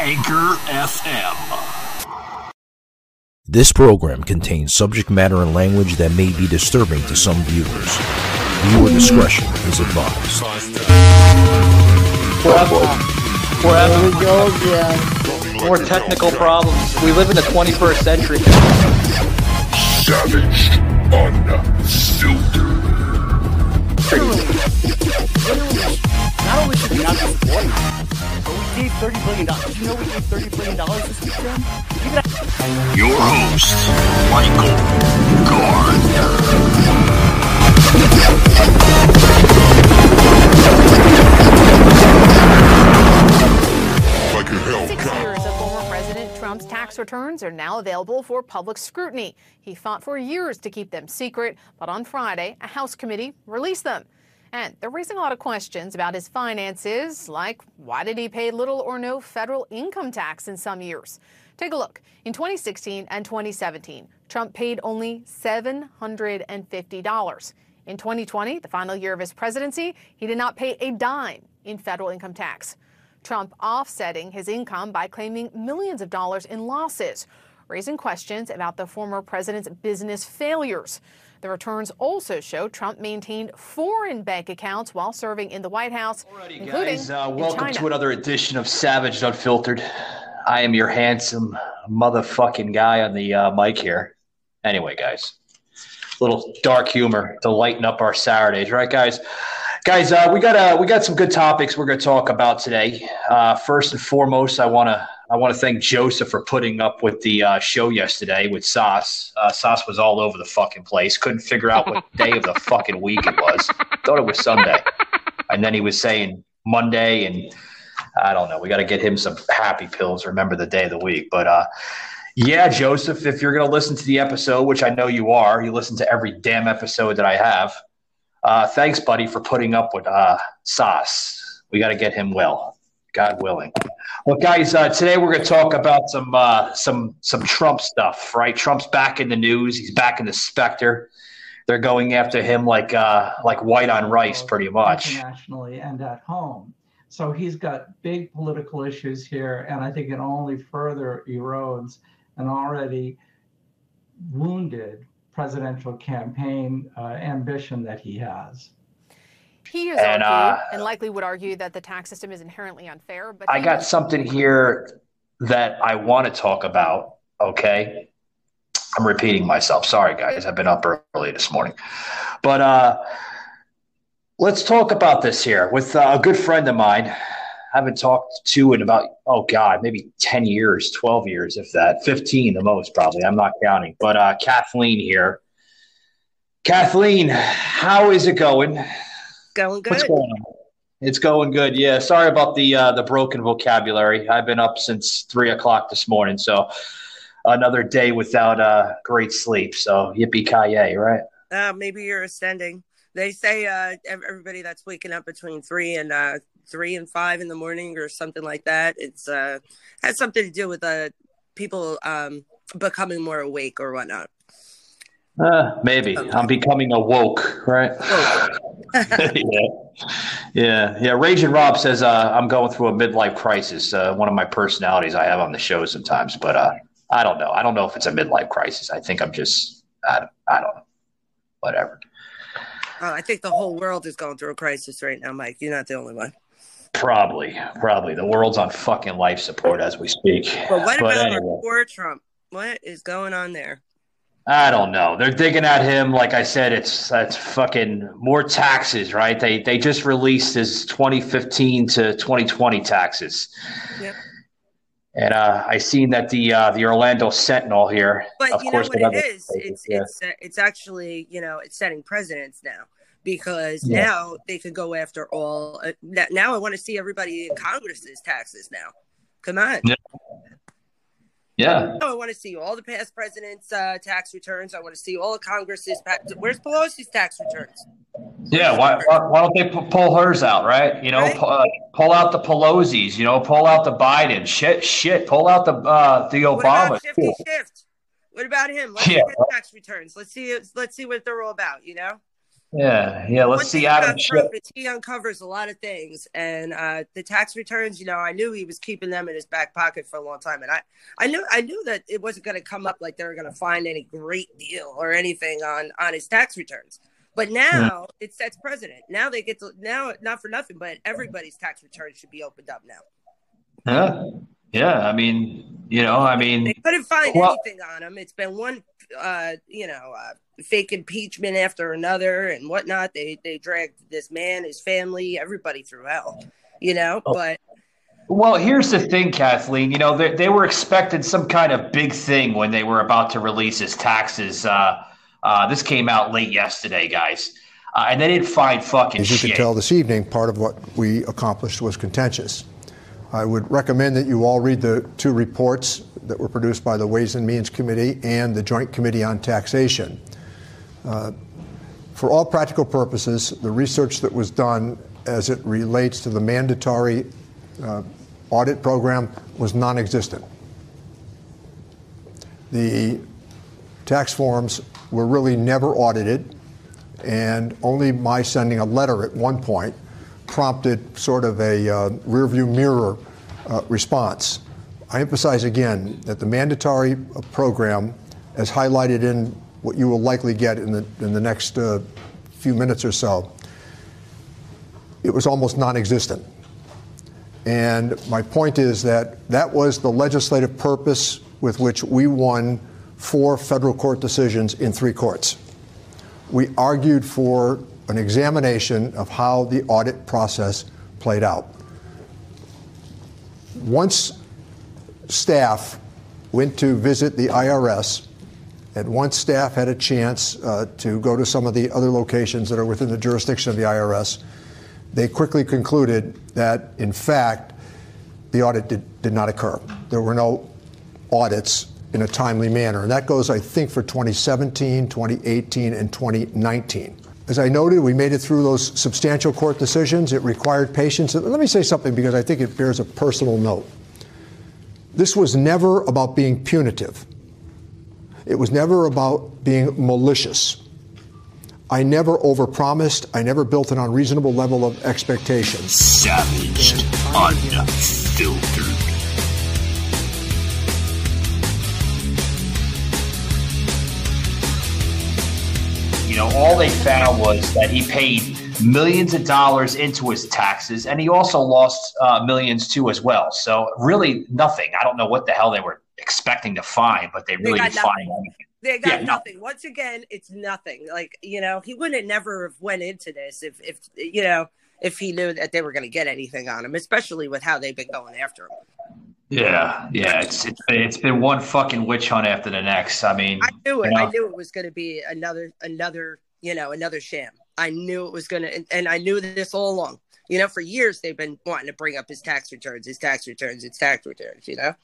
Anchor FM. This program contains subject matter and language that may be disturbing to some viewers. Viewer discretion is advised. Forever. Forever. We go again. More technical problems. We live in the 21st century. Savage. Unfiltered. Not only should we not be supporting them, but we gave $30 billion. Did you know we gave $30 billion this week to them? Your host, Michael Gardner. Like your hell Six years of former President Trump's tax returns are now available for public scrutiny. He fought for years to keep them secret, but on Friday, a House committee released them. And they're raising a lot of questions about his finances, like why did he pay little or no federal income tax in some years? Take a look. In 2016 and 2017, Trump paid only $750. In 2020, the final year of his presidency, he did not pay a dime in federal income tax. Trump offsetting his income by claiming millions of dollars in losses, raising questions about the former president's business failures. The returns also show Trump maintained foreign bank accounts while serving in the White House, Alrighty, including guys, uh, welcome China. to another edition of Savage Unfiltered. I am your handsome motherfucking guy on the uh, mic here. Anyway, guys, a little dark humor to lighten up our Saturdays, right, guys? Guys, uh, we got uh, we got some good topics we're going to talk about today. Uh, first and foremost, I want to I want to thank Joseph for putting up with the uh, show yesterday with Sauce. Uh, Sauce was all over the fucking place. Couldn't figure out what day of the fucking week it was. Thought it was Sunday, and then he was saying Monday, and I don't know. We got to get him some happy pills. Remember the day of the week, but uh, yeah, Joseph, if you're going to listen to the episode, which I know you are, you listen to every damn episode that I have. Uh, thanks, buddy, for putting up with uh, Sauce. We got to get him well, God willing. Well, guys, uh, today we're going to talk about some uh, some some Trump stuff. Right, Trump's back in the news. He's back in the specter. They're going after him like uh, like white on rice, pretty much. Internationally and at home. So he's got big political issues here, and I think it only further erodes an already wounded presidential campaign uh, ambition that he has. He has And, argued, uh, and likely would argue, that the tax system is inherently unfair. But I got something here that I want to talk about. Okay. I'm repeating myself. Sorry, guys. I've been up early this morning. But uh, let's talk about this here with uh, a good friend of mine. I haven't talked to in about, oh God, maybe 10 years, 12 years, if that, 15 the most, probably. I'm not counting. But uh, Kathleen here. Kathleen, how is it going? Going What's good. going on? It's going good. Yeah. Sorry about the uh, the broken vocabulary. I've been up since three o'clock this morning, so another day without uh, great sleep. So yippee ki yay, right? Uh, maybe you're ascending. They say uh, everybody that's waking up between three and uh, three and five in the morning or something like that. It's uh, has something to do with uh, people um, becoming more awake or whatnot. Uh, maybe I'm becoming awoke, right? yeah, yeah, yeah. Raging Rob says uh, I'm going through a midlife crisis. Uh, one of my personalities I have on the show sometimes, but uh, I don't know. I don't know if it's a midlife crisis. I think I'm just I, I don't know. Whatever. Oh, I think the whole world is going through a crisis right now, Mike. You're not the only one. Probably, probably. The world's on fucking life support as we speak. But what about anyway, poor Trump? What is going on there? I don't know. They're digging at him. Like I said, it's that's fucking more taxes, right? They they just released his 2015 to 2020 taxes. Yep. And uh, I seen that the uh, the Orlando Sentinel here. But of you know course, what they have it the- is? It's yeah. it's uh, it's actually you know it's setting precedents now because Yeah. now they could go after all. Uh, now I want to see everybody in Congress's taxes now. Come on. Yeah. Yeah. I want to see all the past presidents' uh, tax returns. I want to see all of Congress's. Pa- Where's Pelosi's tax returns? Yeah, why, why, why don't they pu- pull hers out, right? You know, Right. pu- uh, pull out the Pelosi's. You know, pull out the Biden. Shit, shit. Pull out the uh, the What Obama. about Shifty Shift? What about him? Let's Yeah. tax returns. Let's see. Let's see what they're all about. You know. Yeah, yeah. Let's see Adam. Trump is he uncovers a lot of things, and uh, the tax returns. You know, I knew he was keeping them in his back pocket for a long time, and I, I knew, I knew that it wasn't going to come up like they were going to find any great deal or anything on on his tax returns. But now it sets president. Now they get to now, not for nothing, but everybody's tax returns should be opened up now. Yeah, yeah. I mean, you know, I mean, They couldn't find Well- anything on him. It's been one, uh, you know, uh, fake impeachment after another and whatnot. They they dragged this man, his family, everybody through hell. You know, Oh. but well, here's the thing, Kathleen. You know, they, they were expecting some kind of big thing when they were about to release his taxes. Uh, uh, this came out late yesterday, guys, uh, and they didn't find fucking As you shit. can tell this evening, part of what we accomplished was contentious. I would recommend that you all read the two reports that were produced by the Ways and Means Committee and the Joint Committee on Taxation. Uh, for all practical purposes, the research that was done as it relates to the mandatory uh, audit program was non existent. The tax forms were really never audited, and only my sending a letter at one point prompted sort of a uh, rearview mirror uh, response. I emphasize again that the mandatory program, as highlighted in what you will likely get in the, in the next uh, few minutes or so, it was almost non existent. And my point is that that was the legislative purpose with which we won four federal court decisions in three courts. We argued for an examination of how the audit process played out. Once staff went to visit the IRS, and once staff had a chance uh, to go to some of the other locations that are within the jurisdiction of the IRS, they quickly concluded that, in fact, the audit did, did not occur. There were no audits in a timely manner. And that goes, I think, for 2017, 2018, and 2019. As I noted, we made it through those substantial court decisions. It required patience. Let me say something because I think it bears a personal note. This was never about being punitive. It was never about being malicious. I never overpromised. I never built an unreasonable level of expectation. Savaged. Unfiltered. You know, all they found was that he paid millions of dollars into his taxes, and he also lost uh, millions too as well. So really, nothing. I don't know what the hell they were expecting to find, but they They really didn't find anything. they got Yeah, no. nothing. Once again, it's nothing. Like you know, he wouldn't have never have went into this if if you know if he knew that they were going to get anything on him, especially with how they've been going after him. Yeah, yeah. It's it's been, it's been one fucking witch hunt after the next. I mean, I knew it. you know, I knew it was going to be another another you know another sham. I knew it was going to, and, and I knew this all along. You know, for years they've been wanting to bring up his tax returns, his tax returns, his tax returns. You know,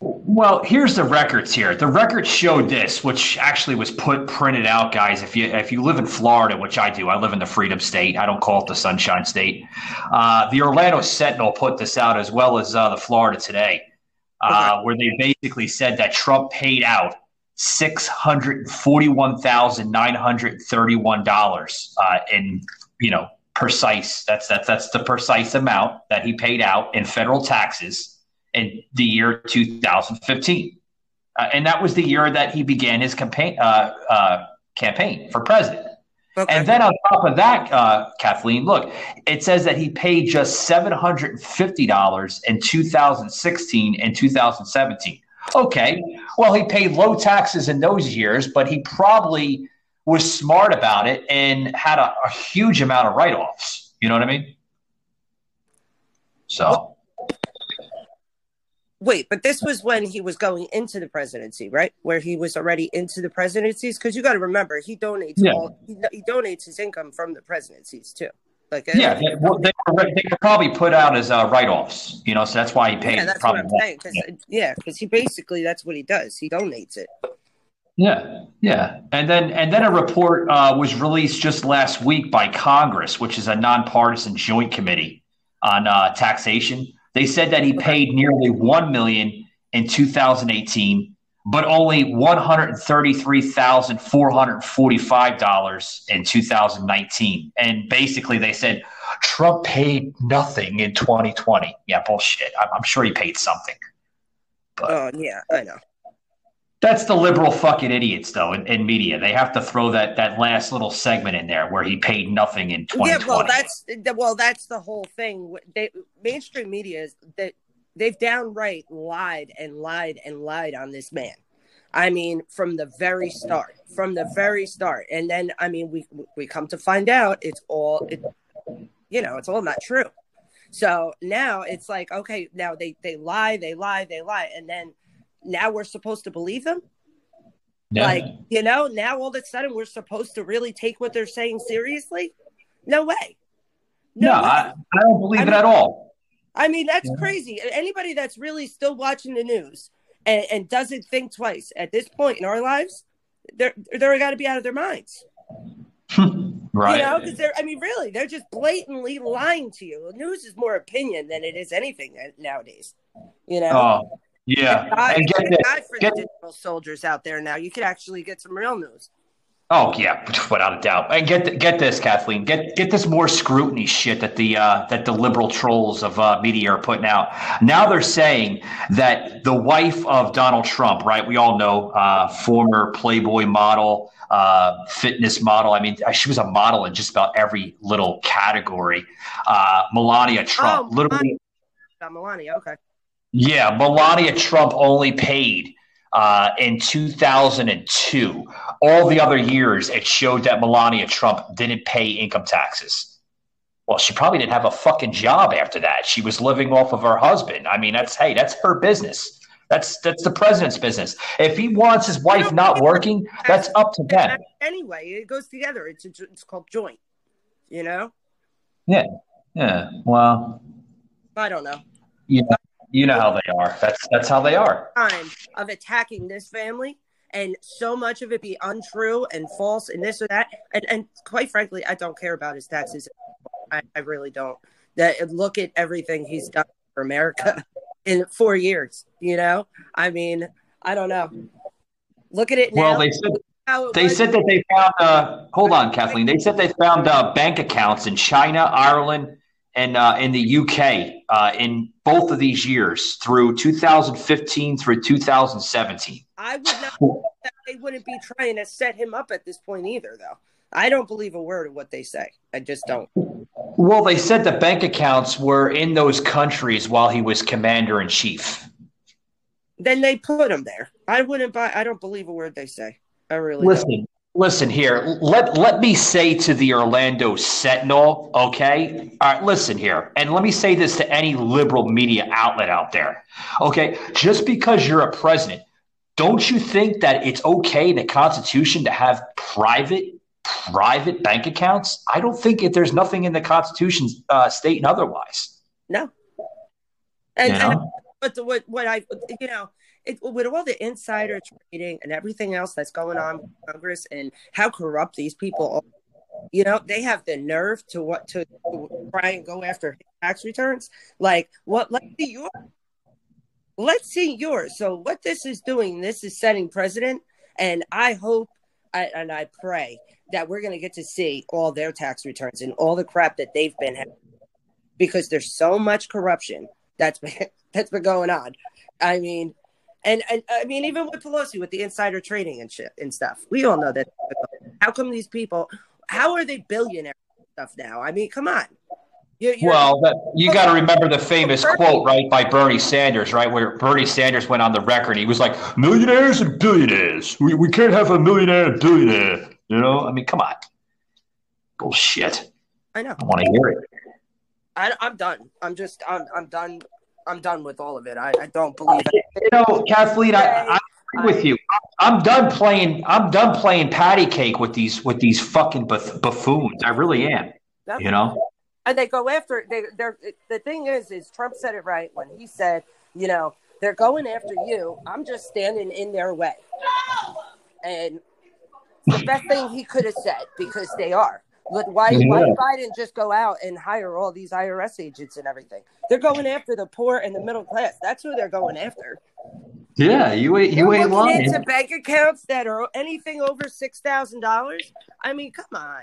Well, here's the records here. The records showed this, which actually was put printed out, guys. If you if you live in Florida, which I do, I live in the Freedom State. I don't call it the Sunshine State. Uh, the Orlando Sentinel put this out as well as uh, the Florida Today, uh, where they basically said that Trump paid out six hundred forty-one thousand nine hundred thirty-one dollars uh, in you know precise. That's that's that's the precise amount that he paid out in federal taxes in the year 2015. Uh, and that was the year that he began his campaign uh, uh, campaign for president. okay. And then on top of that, uh, Kathleen, look, it says that he paid just $750 in 2016 and 2017. Okay, well, he paid low taxes in those years, but he probably was smart about it and had a, a huge amount of write offs. You know what I mean? So. wait, but this was when he was going into the presidency, right? Where he was already into the presidencies, because you got to remember he donates Yeah. all he, he donates his income from the presidencies too. Like Yeah, they, well, they, were, they were probably put out as uh, write-offs, you know, so that's why he paid. yeah, that's probably what I'm saying. Cause, yeah, because he basically that's what he does. He donates it. Yeah, yeah, and then and then a report uh, was released just last week by Congress, which is a nonpartisan joint committee on uh, taxation. They said that he paid nearly one million in 2018, but only $133,445 in 2019. And basically, they said Trump paid nothing in 2020. Yeah, bullshit. I'm, I'm sure he paid something. But Oh yeah, I know. that's the liberal fucking idiots, though, in, in media. They have to throw that, that last little segment in there where he paid nothing in 2020. Yeah, well, that's well, that's the whole thing. They, mainstream media is that they've downright lied and lied and lied on this man. I mean, from the very start, from the very start, and then I mean, we we come to find out it's all, it, you know, it's all not true. So now it's like, okay, now they they lie, they lie, they lie, and then now we're supposed to believe them. Like, you know, now all of a sudden we're supposed to really take what they're saying seriously? No way. no, way. I, I don't believe I it mean- at all. I mean, that's Yeah. crazy. Anybody that's really still watching the news and, and doesn't think twice at this point in our lives, they're they're got to be out of their minds. right. You know, because they're. I mean, really, they're just blatantly lying to you. News is more opinion than it is anything nowadays. You know. Oh, yeah. Thank God, And get thank. God for get- the digital soldiers out there now. You could actually get some real news. Oh yeah, without a doubt. And get get this, Kathleen. Get get this more scrutiny shit that the uh, that the liberal trolls of uh, media are putting out. Now they're saying that the wife of Donald Trump, right? We all know, uh, former Playboy model, uh, fitness model. I mean, she was a model in just about every little category. Uh, Melania Trump, Oh, literally. Uh, Melania, okay. Yeah, Melania Trump only paid uh, in 2002. All the other years, it showed that Melania Trump didn't pay income taxes. Well, she probably didn't have a fucking job after that. She was living off of her husband. I mean, that's hey, that's her business. That's that's the president's business. If he wants his wife not working, that's up to them. Anyway, it goes together. It's a, it's called joint. You know. Yeah, yeah. Well, I don't know. know, you know how they are. That's that's how they are. time of attacking this family and so much of it be untrue and false and this or that and, and quite frankly i don't care about his taxes i, I really don't that look at everything he's done for america in four years you know i mean i don't know look at it now Well, they said They was- said that they found. Uh, hold on, Kathleen. They said they found uh, bank accounts in China, Ireland, and uh, in the UK uh, in both of these years through 2015 through 2017. i would not that they wouldn't be trying to set him up at this point either though i don't believe a word of what they say i just don't Well, they said the bank accounts were in those countries while he was commander in chief. then they put him there i wouldn't buy i don't believe a word they say i really don't. Listen, here. Let let me say to the Orlando Sentinel, okay? All right, listen here. And let me say this to any liberal media outlet out there. Okay? Just because you're a president, don't you think that it's okay in the Constitution to have private private bank accounts? I don't think if there's nothing in the Constitution uh, stating otherwise. No. And, You and know? but the, what what I you know it, with all the insider trading and everything else that's going on with Congress and how corrupt these people are, you know, they have the nerve to what to, to try and go after tax returns. Like what? Let's see yours. Let's see yours. So what this is doing, this is setting precedent, and I hope I, and I pray that we're going to get to see all their tax returns and all the crap that they've been having because there's so much corruption that's been that's been going on. I mean, and and I mean even with Pelosi with the insider trading and shit and stuff. We all know that. How come these people? How are they billionaire stuff now? I mean, come on. You, you're, Well, that, you got to remember the famous quote, right, by Bernie Sanders, right, where Bernie Sanders went on the record. He was like, millionaires and billionaires. We, we can't have a millionaire and billionaire. You know, I mean, come on. Bullshit. I know. I want to hear it. I, I'm done. I'm just. I'm. I'm done. I'm done with all of it. I, I don't believe it. You know, Kathleen, I, I agree with you. I'm done playing. I'm done playing patty cake with these with these fucking buff- buffoons. I really am. You know. and they go after they they're the thing is is Trump said it right when he said, you know, they're going after you. I'm just standing in their way. And the best thing he could have said because they are. Look, why why Yeah. did Biden just go out and hire all these IRS agents and everything? They're going after the poor and the middle class. That's who they're going after. Yeah, you ain't you ain't lying. into bank accounts that are anything over six thousand dollars. I mean, come on.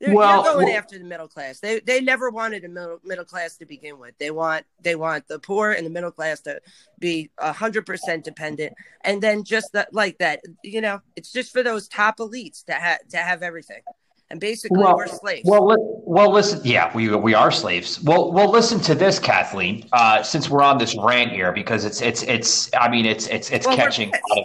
They're, Well, they're going well- after the middle class. They they never wanted a middle middle class to begin with. They want they want the poor and the middle class to be hundred percent dependent, and then just that like that. You know, it's just for those top elites to have to have everything. And basically, Well, we're slaves. Well, li- well, listen. Yeah, we we are slaves. Well, well, listen to this, Kathleen. Uh, since we're on this rant here, because it's it's it's. I mean, it's it's it's Well, catching. pissed. a lot of-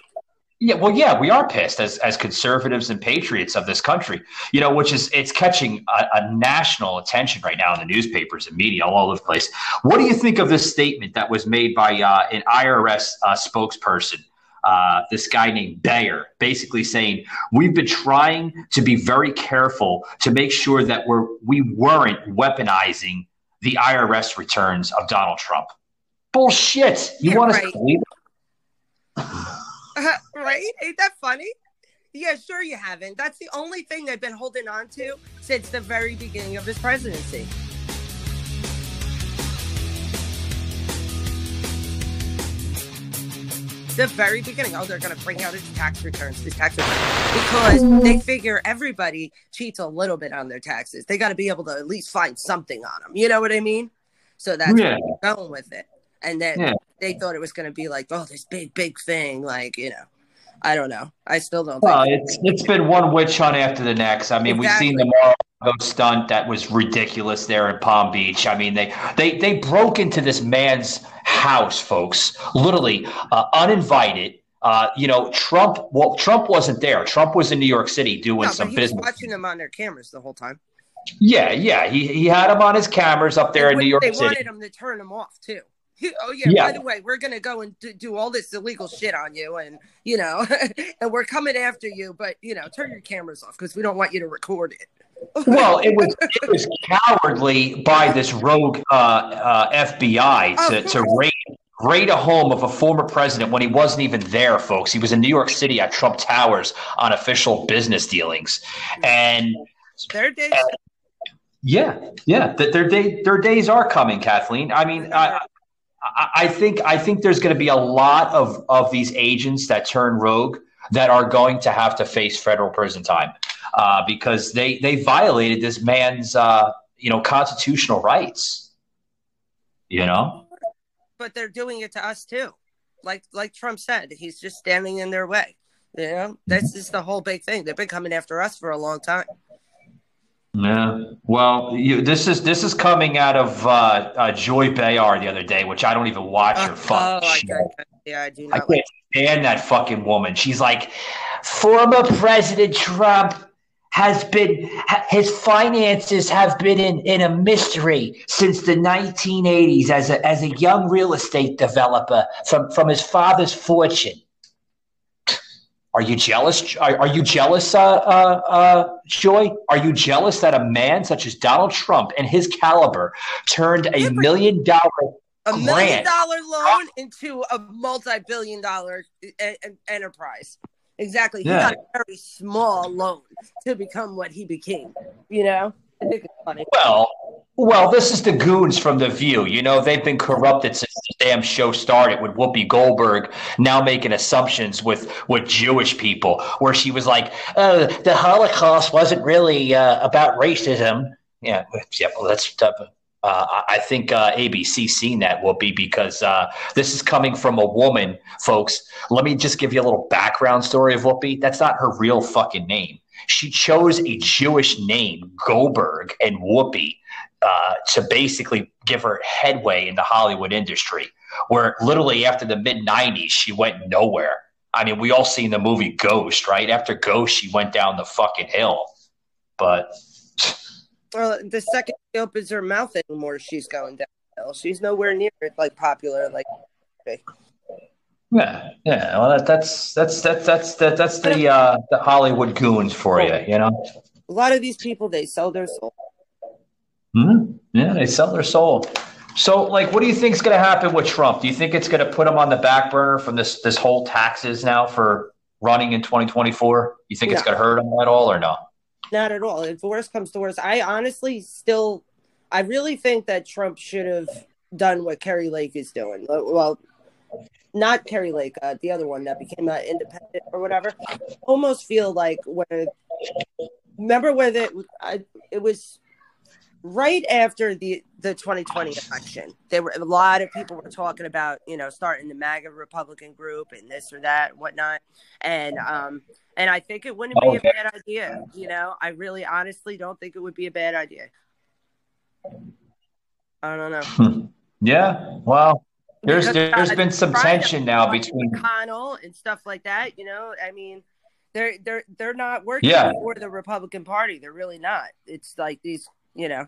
yeah, well, yeah, we are pissed as as conservatives and patriots of this country. You know, which is it's catching a, a national attention right now in the newspapers and media all over the place. What do you think of this statement that was made by uh, an IRS uh, spokesperson? Uh, this guy named Bayer, basically saying we've been trying to be very careful to make sure that we're we weren't weaponizing the IRS returns of Donald Trump. Bullshit! You Yeah, want right. to believe? right? Ain't that funny? Yeah, sure you haven't. That's the only thing they've been holding on to since the very beginning of his presidency. The very beginning. Oh, they're going to bring out his tax returns, his tax returns, because they mm-hmm. figure everybody cheats a little bit on their taxes. They got to be able to at least find something on them. You know what I mean? So that's Yeah. where they're going with it. And then Yeah. they thought it was going to be like, oh, this big, big thing. Like, you know, I don't know. I still don't Well, think. it's it's been one witch hunt after the next. I mean, we've seen the Mar-a-Lago stunt that was ridiculous there in Palm Beach. I mean, they they they broke into this man's house, folks, literally uh, uninvited. Uh, you know, Trump. Well, Trump wasn't there. Trump was in New York City doing No, some he was business. watching them on their cameras the whole time. Yeah, yeah. He he had him on his cameras up there They in New York They City. wanted him to turn them off too. Oh yeah, Yeah. By the way, we're gonna go and do, do all this illegal shit on you, and you know, and we're coming after you. But you know, turn your cameras off because we don't want you to record it. Well, it was it was cowardly by this rogue uh, uh, FBI to, Of to raid raid a home of a former president when he wasn't even there, folks. He was in New York City at Trump Towers on official business dealings, and Their days. yeah, yeah, that their day their days are coming, Kathleen. I mean, I, I, I think I think there's going to be a lot of of these agents that turn rogue that are going to have to face federal prison time uh, because they they violated this man's uh, you know constitutional rights. You know, but they're doing it to us too. Like like Trump said, he's just standing in their way. You know, that's just the whole big thing. They've been coming after us for a long time. Yeah. Well, you, this is this is coming out of uh, uh, Joy Behar the other day, which I don't even watch her oh, fucking I yeah, I do I can't stand that fucking woman. She's like, former President Trump has been, his finances have been in, in a mystery since the 1980s as a, as a young real estate developer from, from his father's fortune. Are you jealous? Are, are you jealous, uh, uh, uh, Joy? Are you jealous that a man such as Donald Trump and his caliber turned a million dollar a million dollar loan into a multi-billion dollar e- e- enterprise. Exactly. He Yeah. got a very small loan to become what he became. You know, Well, well, this is the goons from The View. You know, they've been corrupted since the damn show started with Whoopi Goldberg now making assumptions with, with Jewish people, where she was like, oh, the Holocaust wasn't really uh, about racism. Yeah, yeah, well, that's tough. Uh, I I think uh, ABC seen that will be because uh, this is coming from a woman, folks. Let me just give you a little background story of Whoopi. That's not her real fucking name. She chose a Jewish name, Goldberg and Whoopi, uh, to basically give her headway in the Hollywood industry. Where literally after the mid '90s, she went nowhere. I mean, we all seen the movie Ghost, right? After Ghost, she went down the fucking hill. But Well, the second she opens her mouth anymore, she's going downhill. She's nowhere near like popular. Like, yeah, yeah. Well, that, that's that's that's that's that, that's the uh, the Hollywood goons for you, you know. a lot of these people, they sell their soul. hmm Yeah, they sell their soul. So, like, what do you think is going to happen with Trump? Do you think it's going to put him on the back burner from this this whole taxes now for running in 2024? You think it's going to hurt him at all, or no? Not at all. If worse comes to worse, I honestly still, I really think that Trump should have done what Kari Lake is doing. Well, not Kari Lake, uh, the other one that became uh, independent or whatever. Almost feel like when remember where the I, it was right after the the 2020 election. There were a lot of people were talking about you know starting the MAGA Republican group and this or that and whatnot, and um and I think it wouldn't be a bad idea. You know, I really honestly don't think it would be a bad idea. I don't know. Yeah. Well, there's Because, there's uh, been some tension now between McConnell and stuff like that. You know, I mean, they're they're they're not working Yeah. for the Republican Party. They're really not. It's like these, you know.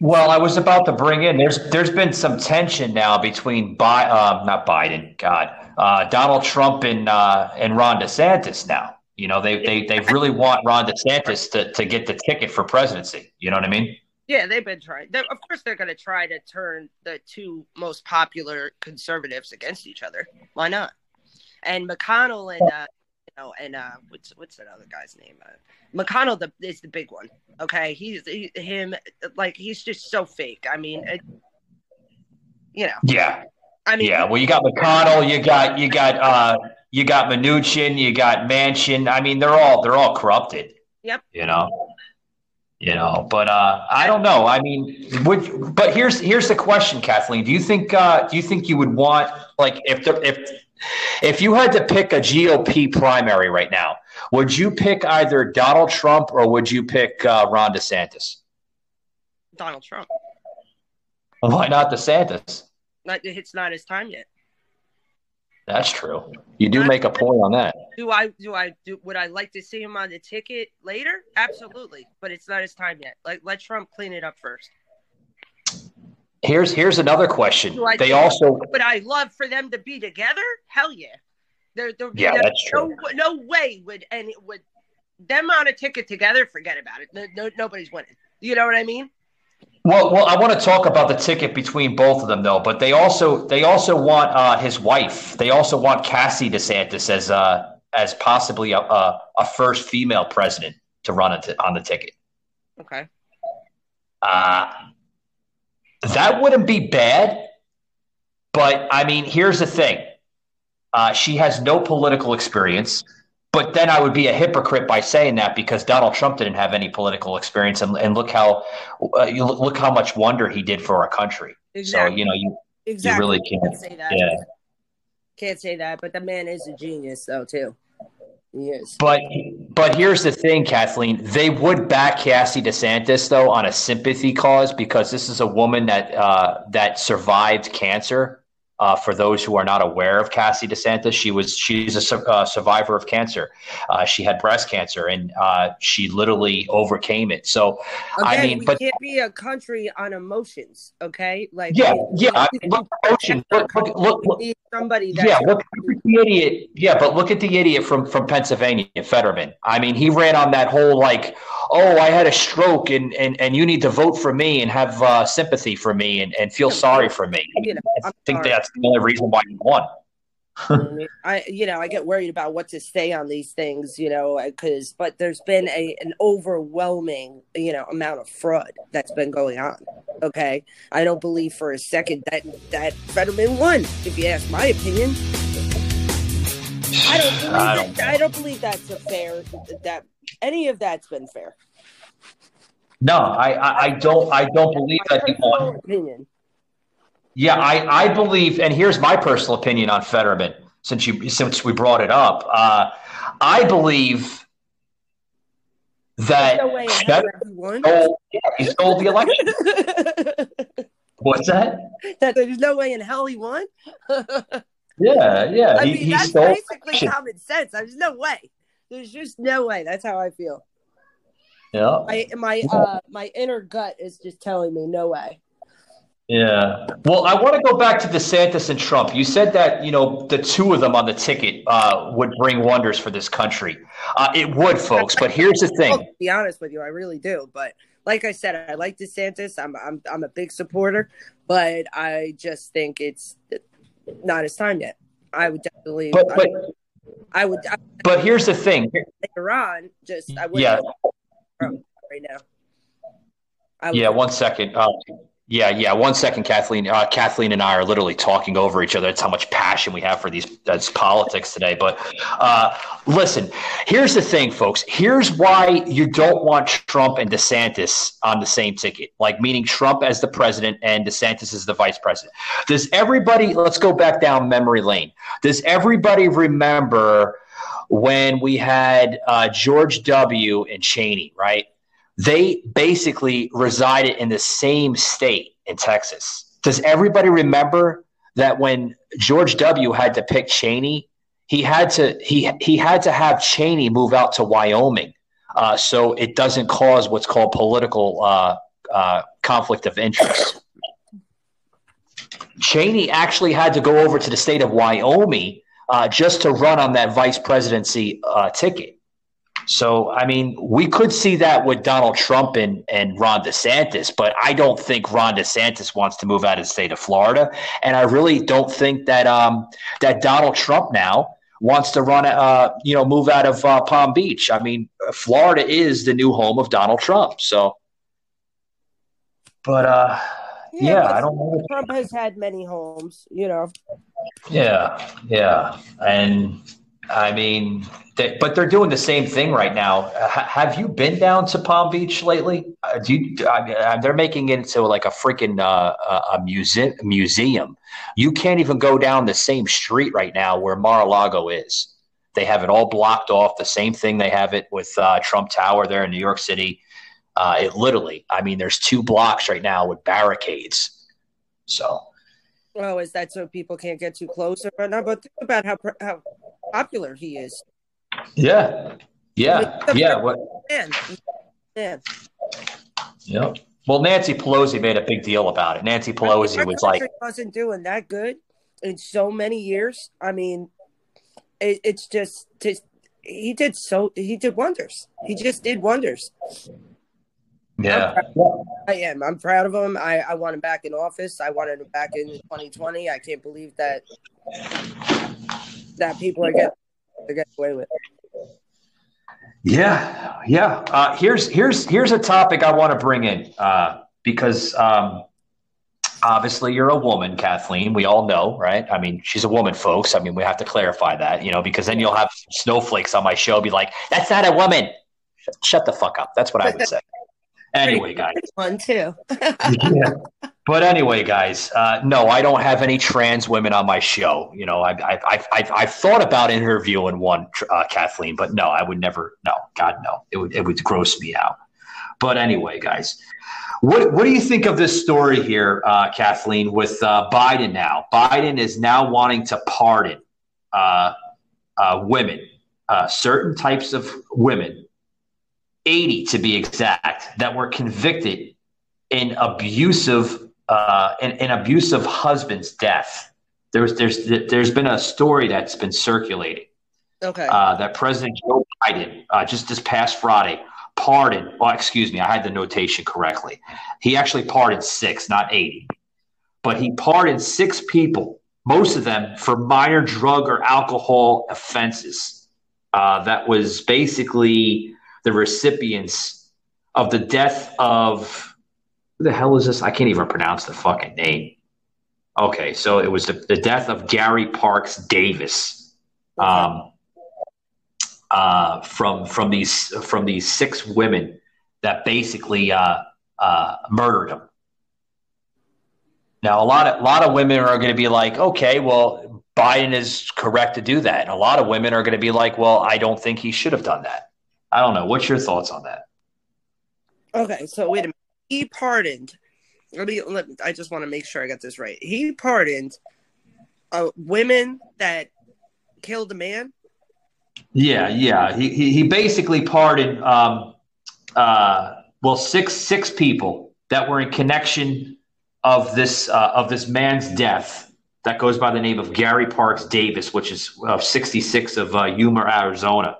Well, I was about to bring in. There's there's been some tension now between Bi, uh, not Biden, God, uh, Donald Trump and uh, and Ron DeSantis. Now, you know they they they really want Ron DeSantis to to get the ticket for presidency. You know what I mean? Yeah, they've been trying. They're, of course, they're going to try to turn the two most popular conservatives against each other. Why not? And McConnell and uh, you know, and uh, what's what's that other guy's name? Uh, McConnell the, is the big one. Okay, he's he, him like he's just so fake. I mean, it, you know, Yeah, I mean, yeah. Well, you got McConnell, you got you got uh, you got Mnuchin, you got Manchin. I mean, they're all they're all corrupted. Yep. You know. You know, but uh, I don't know. I mean, would but here's here's the question, Kathleen. Do you think uh, do you think you would want like if the, if if you had to pick a GOP primary right now, would you pick either Donald Trump or would you pick uh, Ron DeSantis? Donald Trump. Why not DeSantis? Not, it's not his time yet. That's true. You do make a point on that. Do I do I do would I like to see him on the ticket later? Absolutely, but it's not his time yet. Like let Trump clean it up first. Here's here's another question. I They also but I love for them to be together? Hell yeah. There, there, Yeah, there- that's true. No, no way would and it would them on a ticket together. Forget about it. No, no, nobody's winning. You know what I mean? Well, well, I want to talk about the ticket between both of them, though. But they also they also want uh, his wife. They also want Casey DeSantis as uh, as possibly a, a, a first female president to run it on the ticket. Okay. Uh, that wouldn't be bad. But I mean, here's the thing: uh, she has no political experience. But then I would be a hypocrite by saying that because Donald Trump didn't have any political experience, and, and look how uh, you look, look how much wonder he did for our country. So you know you Exactly. really can't- Can't say that. yeah. Can't say that, but the man is a genius, though, too. Yes. But but here's the thing, Kathleen. They would back Casey DeSantis though on a sympathy cause because this is a woman that uh, that survived cancer. Uh, for those who are not aware of Casey DeSantis, she was she's a su- uh, survivor of cancer. Uh, she had breast cancer and uh, she literally overcame it. So I mean, we but can't be a country on emotions, okay? Like, yeah, we- yeah. I mean, look, Ocean, look, look, look, look, somebody that Yeah, look, the idiot. Yeah, but look at the idiot from from Pennsylvania, Fetterman. I mean, he ran on that whole like, oh, I had a stroke, and and and you need to vote for me and have uh, sympathy for me and, and feel sorry for me. You know, I think sorry. that's the only reason why he won. I, you know, I get worried about what to say on these things, you know, because, but there's been a an overwhelming, you know, amount of fraud that's been going on. Okay, I don't believe for a second that that Fetterman won. If you ask my opinion, I don't believe I don't- I don't believe that's a fair that any of that's been fair. No, I, I I don't I don't believe that he won. opinion. Yeah, I, I believe, and here's my personal opinion on Fetterman. Since you since we brought it up, uh, I believe that no way in hell Fetterman he stole, yeah, he stole the election. What's that? that there's no way in hell he won. Yeah, yeah. I he, mean, he that's stole. basically common sense. There's no way. There's just no way. That's how I feel. Yeah, My my uh my inner gut is just telling me no way. Yeah. Well, I want to go back to DeSantis and Trump. You said that you know the two of them on the ticket uh, would bring wonders for this country. Uh, it would, folks. But here's the thing. to be honest with you, I really do. But like I said, I like DeSantis. I'm I'm I'm a big supporter, but I just think it's not his time yet. I would definitely. But I, but I would I, but here's the thing. later on. Just I wouldn't Yeah. right now. Would, Yeah, one second. Uh, Yeah, yeah. One second, Kathleen. Uh, Kathleen and I are literally talking over each other. That's how much passion we have for these that's politics today. But uh, listen, here's the thing, folks. Here's why you don't want Trump and DeSantis on the same ticket. Like meaning Trump as the president and DeSantis as the vice president. Does everybody? Let's go back down memory lane. Does everybody remember when we had uh, George W. and Cheney? Right they basically resided in the same state in Texas. Does everybody remember that when George W. had to pick Cheney, he had to he he had to have Cheney move out to Wyoming, uh, so it doesn't cause what's called political uh, uh, conflict of interest. Cheney actually had to go over to the state of Wyoming uh, just to run on that vice presidency uh, ticket. So, I mean, we could see that with Donald Trump and, and Ron DeSantis, but I don't think Ron DeSantis wants to move out of the state of Florida. And I really don't think that um, that Donald Trump now wants to run, uh, you know, move out of uh, Palm Beach. I mean, Florida is the new home of Donald Trump. So, but uh, yeah, yeah I don't know. Trump has had many homes, you know. Yeah, yeah. And I mean, they, but they're doing the same thing right now. H- have you been down to Palm Beach lately? Uh, do you, I, they're making it into like a freaking uh, a museum. Museum. You can't even go down the same street right now where Mar-a-Lago is. They have it all blocked off. The same thing they have it with uh, Trump Tower there in New York City. Uh, it literally, I mean, there's two blocks right now with barricades. So. Oh, is that so people can't get too close or not? But think about how how popular he is. Yeah. Yeah. Yeah. What? Man. Yep. Well, Nancy Pelosi made a big deal about it. Nancy Pelosi I mean, was like, wasn't doing that good in so many years. I mean, it, it's just, just he did so he did wonders. He just did wonders. Yeah, I am. I'm proud of him. I, I want him back in office. I wanted him back in 2020. I can't believe that that people are getting, getting away with. Yeah, yeah. Uh, here's here's here's a topic I want to bring in uh, because um, obviously you're a woman, Kathleen. We all know, right? I mean, she's a woman, folks. I mean, we have to clarify that, you know, because then you'll have snowflakes on my show be like, "That's not a woman." Shut, shut the fuck up. That's what I would say. Anyway, guys. One too. yeah. But anyway, guys, uh, no, I don't have any trans women on my show. You know, I've I've I've, I've thought about interviewing one, uh, Kathleen, but no, I would never. No, God, no, it would it would gross me out. But anyway, guys, what what do you think of this story here, uh, Kathleen? With uh, Biden now, Biden is now wanting to pardon uh, uh, women, certain types of women 80 to be exact, that were convicted in abusive uh, in, in abusive husband's death. There's there's there's been a story that's been circulating. Okay. Uh, that President Joe Biden uh, just this past Friday pardoned. Well, excuse me, I had the notation correctly. He actually pardoned six, not eighty, but he pardoned six people, most of them for minor drug or alcohol offenses. Uh, that was basically the recipients of the death of who the hell is this? I can't even pronounce the fucking name. Okay, so it was the, the death of Gary Parks Davis. Um, uh, from from these from these six women that basically uh, uh, murdered him. Now, a lot of a lot of women are going to be like, okay, well, Biden is correct to do that. And a lot of women are going to be like, well, I don't think he should have done that. I don't know. What's your thoughts on that? Okay, so wait a minute. He pardoned. Let me. Let, I just want to make sure I got this right. He pardoned uh, women that killed a man. Yeah, yeah. He he, he basically pardoned. Um, uh, well, six six people that were in connection of this uh, of this man's death that goes by the name of Gary Parks Davis, which is of 66 of uh, Yuma, Arizona.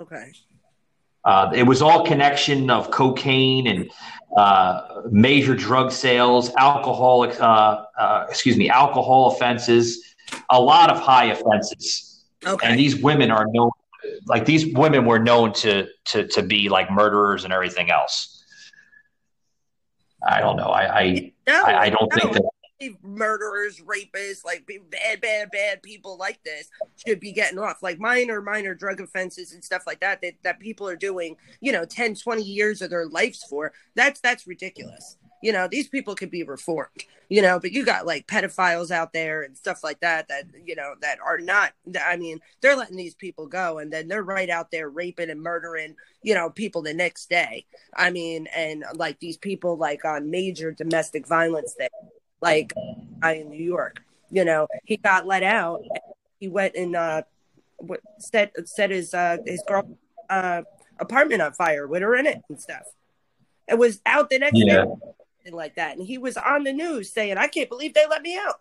Okay. Uh, it was all connection of cocaine and uh, major drug sales, alcohol, uh, uh, excuse me, alcohol offenses, a lot of high offenses. Okay. And these women are known, like these women were known to to to be like murderers and everything else. I don't know. I, I No, I, I don't no. think that. Murderers, rapists, like bad, bad, bad people like this should be getting off. Like minor, minor drug offenses and stuff like that, that that people are doing, you know, 10, 20 years of their lives for. That's that's ridiculous. You know, these people could be reformed, you know, but you got like pedophiles out there and stuff like that that, you know, that are not, I mean, they're letting these people go and then they're right out there raping and murdering, you know, people the next day. I mean, and like these people like on major domestic violence things like guy in New York. You know, he got let out. He went and uh, what- set set his uh, his girl uh, apartment on fire with her in it and stuff. It was out the next Yeah. day, like that, and he was on the news saying, "I can't believe they let me out."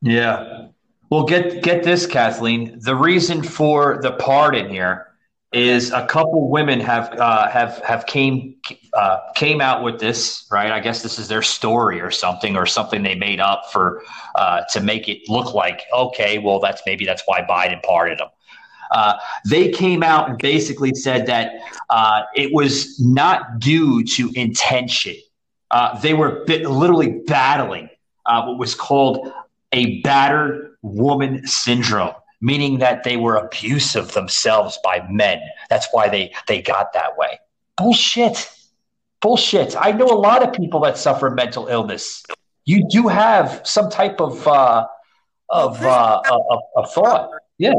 Yeah. Well, get get this, Kathleen. The reason for the pardon here is a couple women have uh, have have came uh, came out with this, right? I guess this is their story or something, or something they made up for uh, to make it look like okay, well, that's maybe that's why Biden pardoned them. Uh, they came out and basically said that uh, it was not due to intention. Uh, they were bit, literally battling what was called a battered woman syndrome, meaning that they were abusive themselves by men. That's why they they got that way. Bullshit. Bullshit. I know a lot of people that suffer mental illness. You do have some type of uh, of uh, of, thought. Yeah.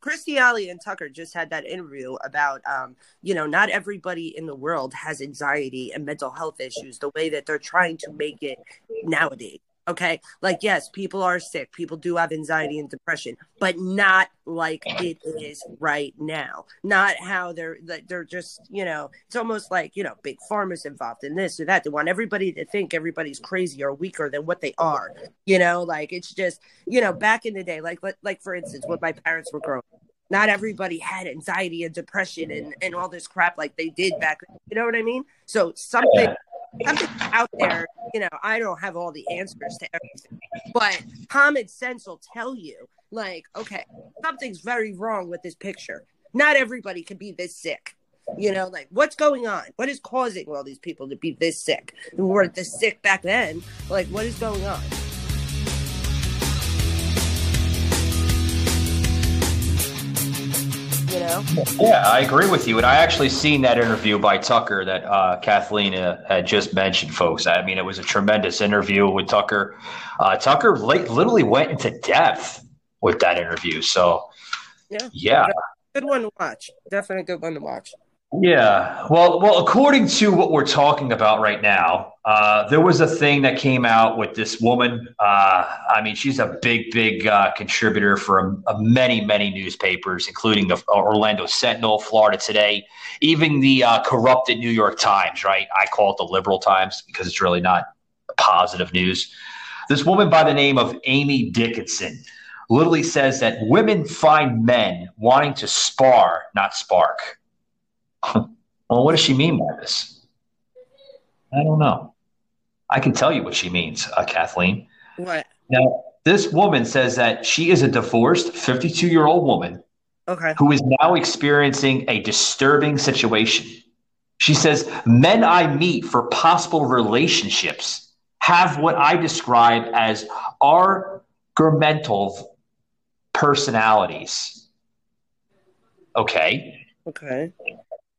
Christy Alley and Tucker just had that interview about, um, you know, not everybody in the world has anxiety and mental health issues the way that they're trying to make it nowadays. Okay. Like, yes, people are sick. People do have anxiety and depression, but not like it is right now. Not how they're, they're just, you know, it's almost like, you know, big pharma's involved in this or that. They want everybody to think everybody's crazy or weaker than what they are. You know, like it's just, you know, back in the day, like, like, for instance, when my parents were growing not everybody had anxiety and depression and, and all this crap like they did back you know what i mean so something something out there you know i don't have all the answers to everything but common sense will tell you like okay something's very wrong with this picture. Not everybody can be this sick. You know like what's going on? What is causing all these people to be this sick? Who weren't this sick back then? Like what is going on know Yeah, I agree with you. And I actually seen that interview by Tucker that uh, Kathleen uh, had just mentioned, folks. I mean, it was a tremendous interview with Tucker. Uh, Tucker like, literally went into depth with that interview. So, yeah yeah. good one to watch definitely a good one to watch Yeah. Well, well, according to what we're talking about right now, uh, there was a thing that came out with this woman. Uh, I mean, she's a big, big uh, contributor for a, a many, many newspapers, including the Orlando Sentinel, Florida Today, even the uh, corrupted New York Times. Right? I call it the Liberal Times because it's really not positive news. This woman by the name of Amy Dickinson literally says that women find men wanting to spar, not spark. well, what does she mean by this? I don't know. I can tell you what she means, uh, Kathleen. what Now, this woman says that she is a divorced 52 year old woman okay who is now experiencing a disturbing situation. She says, Men I meet for possible relationships have what I describe as argumental personalities. Okay. okay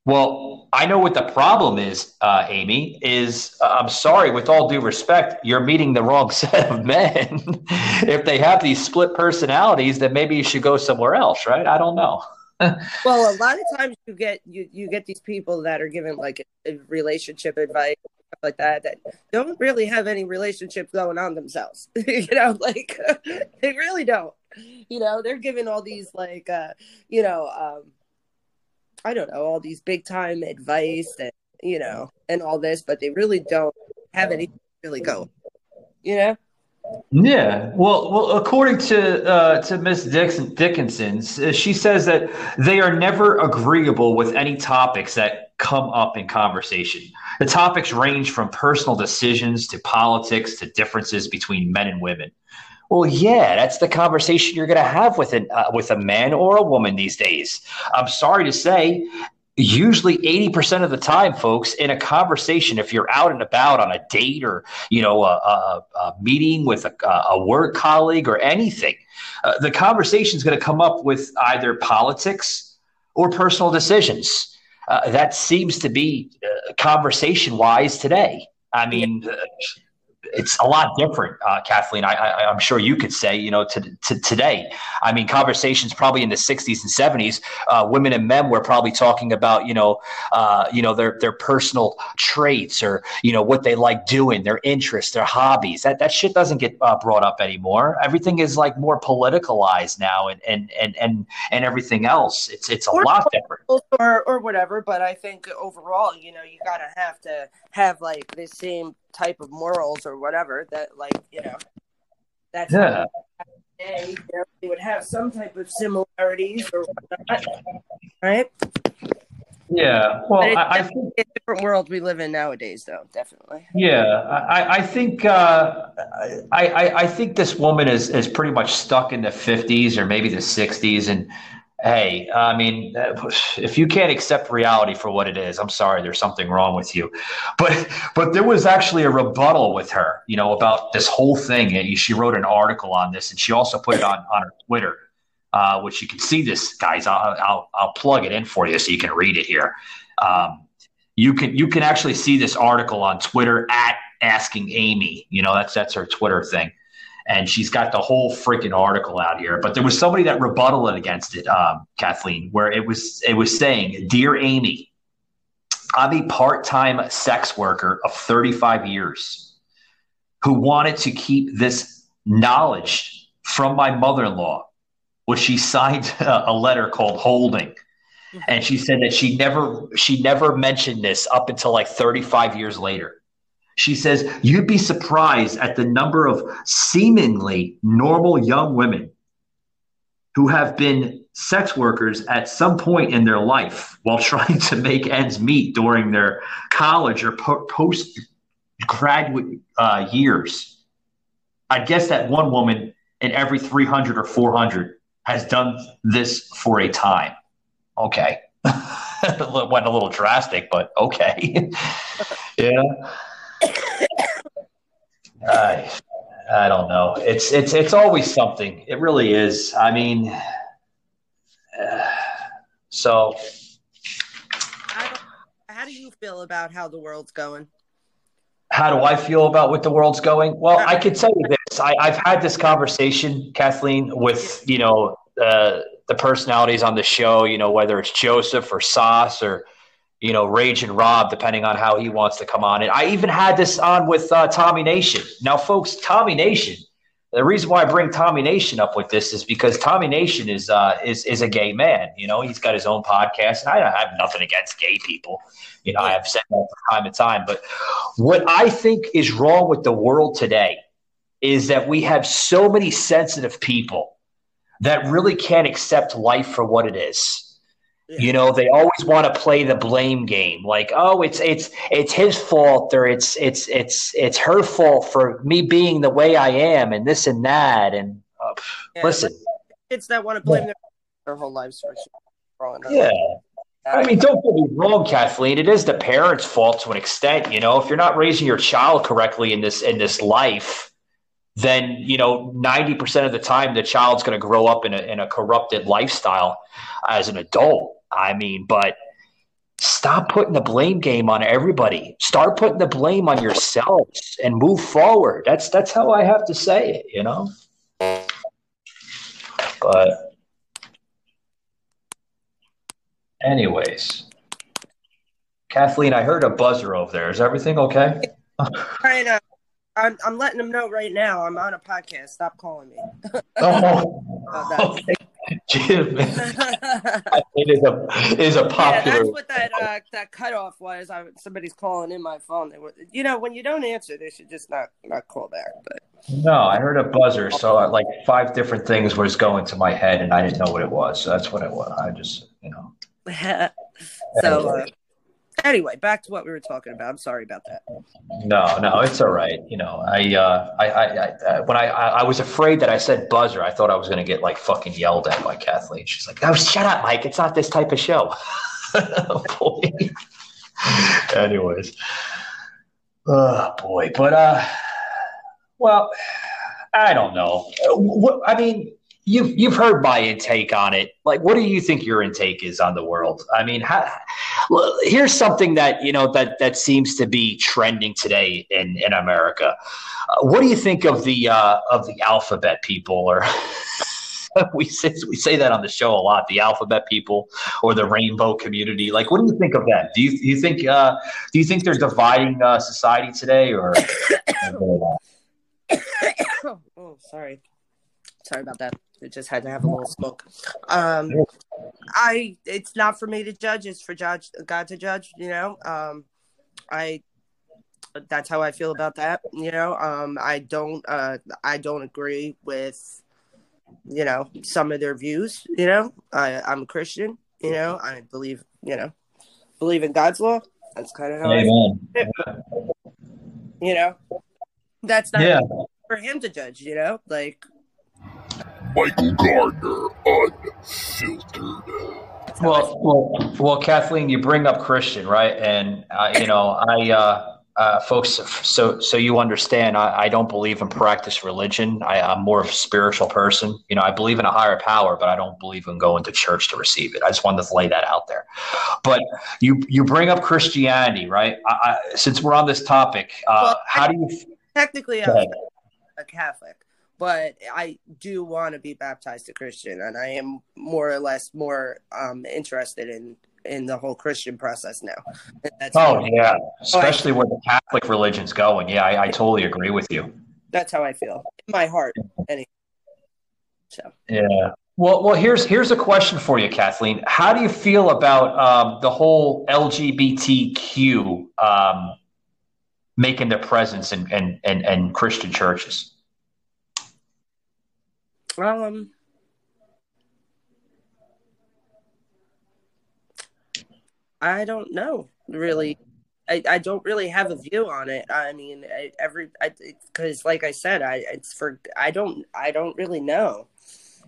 Well, I know what the problem is, uh, Amy. Is uh, I'm sorry, with all due respect, you're meeting the wrong set of men. if they have these split personalities, then maybe you should go somewhere else, right? I don't know. Well, a lot of times you get you you get these people that are given like a, a relationship advice like that that don't really have any relationship going on themselves. you know, like they really don't. You know, they're given all these like uh, you know, um I don't know, all these big time advice and you know, and all this, but they really don't have anything really go, You know? Yeah, well, well, according to uh, to Miss Dixon, Dickinson, she says that they are never agreeable with any topics that come up in conversation. The topics range from personal decisions to politics to differences between men and women. Well, yeah, that's the conversation you're going to have with an uh, with a man or a woman these days. I'm sorry to say, usually 80% of the time folks in a conversation if you're out and about on a date or you know a, a, a meeting with a, a, work colleague or anything uh, the conversation is going to come up with either politics or personal decisions. Uh, that seems to be uh, conversation wise today. I mean uh, it's a lot different, uh, Kathleen. I, I, am sure you could say, you know, to, to today. I mean, conversations probably in the 60s and 70s, uh, women and men were probably talking about, you know, uh, you know, their their personal traits or you know what they like doing, their interests, their hobbies. That that shit doesn't get uh, brought up anymore. Everything is like more politicalized now, and and and and and everything else. It's it's a or, lot different, or or whatever. But I think overall, you know, you gotta have to have like the same type of morals or whatever that like you know that's yeah. Day, they would have some type of similarities or whatnot, right? Yeah, well, I, I, think a different world we live in nowadays, though. Definitely. Yeah, I, I think uh, I, I, I think this woman is is pretty much stuck in the fifties or maybe the sixties, and hey, I mean, if you can't accept reality for what it is, I'm sorry, there's something wrong with you. But but there was actually a rebuttal with her, you know, about this whole thing. She wrote an article on this, and she also put it on on her Twitter, uh, which you can see this, guys. I'll, I'll I'll plug it in for you so you can read it here. Um, you can you can actually see this article on Twitter at asking Amy. You know, that's that's her Twitter thing and she's got the whole freaking article out here. But there was somebody that rebutted against it, um, Kathleen, where it was it was saying, "Dear Amy, I'm a part-time sex worker of 35 years who wanted to keep this knowledge from my mother-in-law, which she signed a letter called holding." And she said that she never she never mentioned this up until like 35 years later. She says, You'd be surprised at the number of seemingly normal young women who have been sex workers at some point in their life while trying to make ends meet during their college or po- post graduate uh, years. I guess that one woman in every 300 or 400 has done this for a time. Okay. Went a little drastic, but okay. yeah. I, I don't know. It's it's it's always something. It really is. I mean, uh, so. How do you feel about how the world's going? How do I feel about what the world's going? Well, I could tell you this. I, have had this conversation, Kathleen, with you know uh, the personalities on the show. You know whether it's Joseph or Sauce or you know, Rage and Rob, depending on how he wants to come on. And I even had this on with uh, Tommy Nation. Now, folks, Tommy Nation. The reason why I bring Tommy Nation up with this is because Tommy Nation is uh, is is a gay man. You know, he's got his own podcast, and I have nothing against gay people. You know, I have said that from time to time. But what I think is wrong with the world today is that we have so many sensitive people that really can't accept life for what it is you know, they always want to play the blame game, like, oh, it's it's it's his fault or it's it's it's it's her fault for me being the way I am and this and that. And uh, yeah, listen, kids that want to blame their, their whole lives for growing up. Yeah. I mean, don't get me wrong, Kathleen. It is the parents' fault to an extent. You know, if you're not raising your child correctly in this in this life, then you know, ninety percent of the time, the child's going to grow up in a in a corrupted lifestyle as an adult. I mean, but stop putting the blame game on everybody. Start putting the blame on yourselves and move forward. That's that's how I have to say it, you know. But anyways, Kathleen, I heard a buzzer over there. Is everything okay? Right. Uh, I'm, I'm letting them know right now. I'm on a podcast. Stop calling me. oh, okay. Jim, it is a it is a popular. Yeah, that's what that uh, that cutoff was. I, somebody's calling in my phone. They were, you know, when you don't answer, they should just not not call back. But no, I heard a buzzer, so uh, like five different things was going to my head, and I didn't know what it was. So that's what it was. I just, you know. so. Uh, anyway, back to what we were talking about. I'm sorry about that. No, no, it's all right. You know, I, uh, I, I, I uh, when I, I, I, was afraid that I said buzzer, I thought I was going to get like fucking yelled at by Kathleen. She's like, "Oh, shut up, Mike. It's not this type of show." boy. Anyways, oh boy, but uh, well, I don't know. What I mean, you've you've heard my intake on it. Like, what do you think your intake is on the world? I mean, how, well, here's something that you know that that seems to be trending today in in America. Uh, what do you think of the uh, of the alphabet people or? we say we say that on the show a lot. The alphabet people or the rainbow community. Like, what do you think of that? Do you do you think uh, do you think they're dividing uh, society today, or? oh, sorry, sorry about that. I just had to have a little smoke. Um, I it's not for me to judge. It's for judge God to judge. You know, um, I that's how I feel about that. You know, um, I don't uh, I don't agree with you know some of their views you know I, i'm a christian you know i believe you know believe in god's law that's kind of how Amen. I you know that's not yeah. for him to judge you know like michael gardner unfiltered well, well, well, Kathleen, you bring up Christian, right? And uh, you know, I uh, uh, folks, so so you understand, I, I, don't believe in practice religion. I, I'm more of a spiritual person. You know, I believe in a higher power, but I don't believe in going to church to receive it. I just wanted to lay that out there. But you you bring up Christianity, right? I, since we're on this topic, uh, well, how do you? Technically, I'm a Catholic, but I do want to be baptized a Christian, and I am more or less more um, interested in in the whole Christian process now. That's oh yeah, especially where the Catholic religion's going. Yeah, I, I, totally agree with you. That's how I feel in my heart. Anyway. So yeah. Well, well, here's here's a question for you, Kathleen. How do you feel about um, the whole LGBTQ um, making their presence in, in, in, in Christian churches? Um, I don't know really. I, I don't really have a view on it. I mean, I, every because like I said, I it's for I don't I don't really know.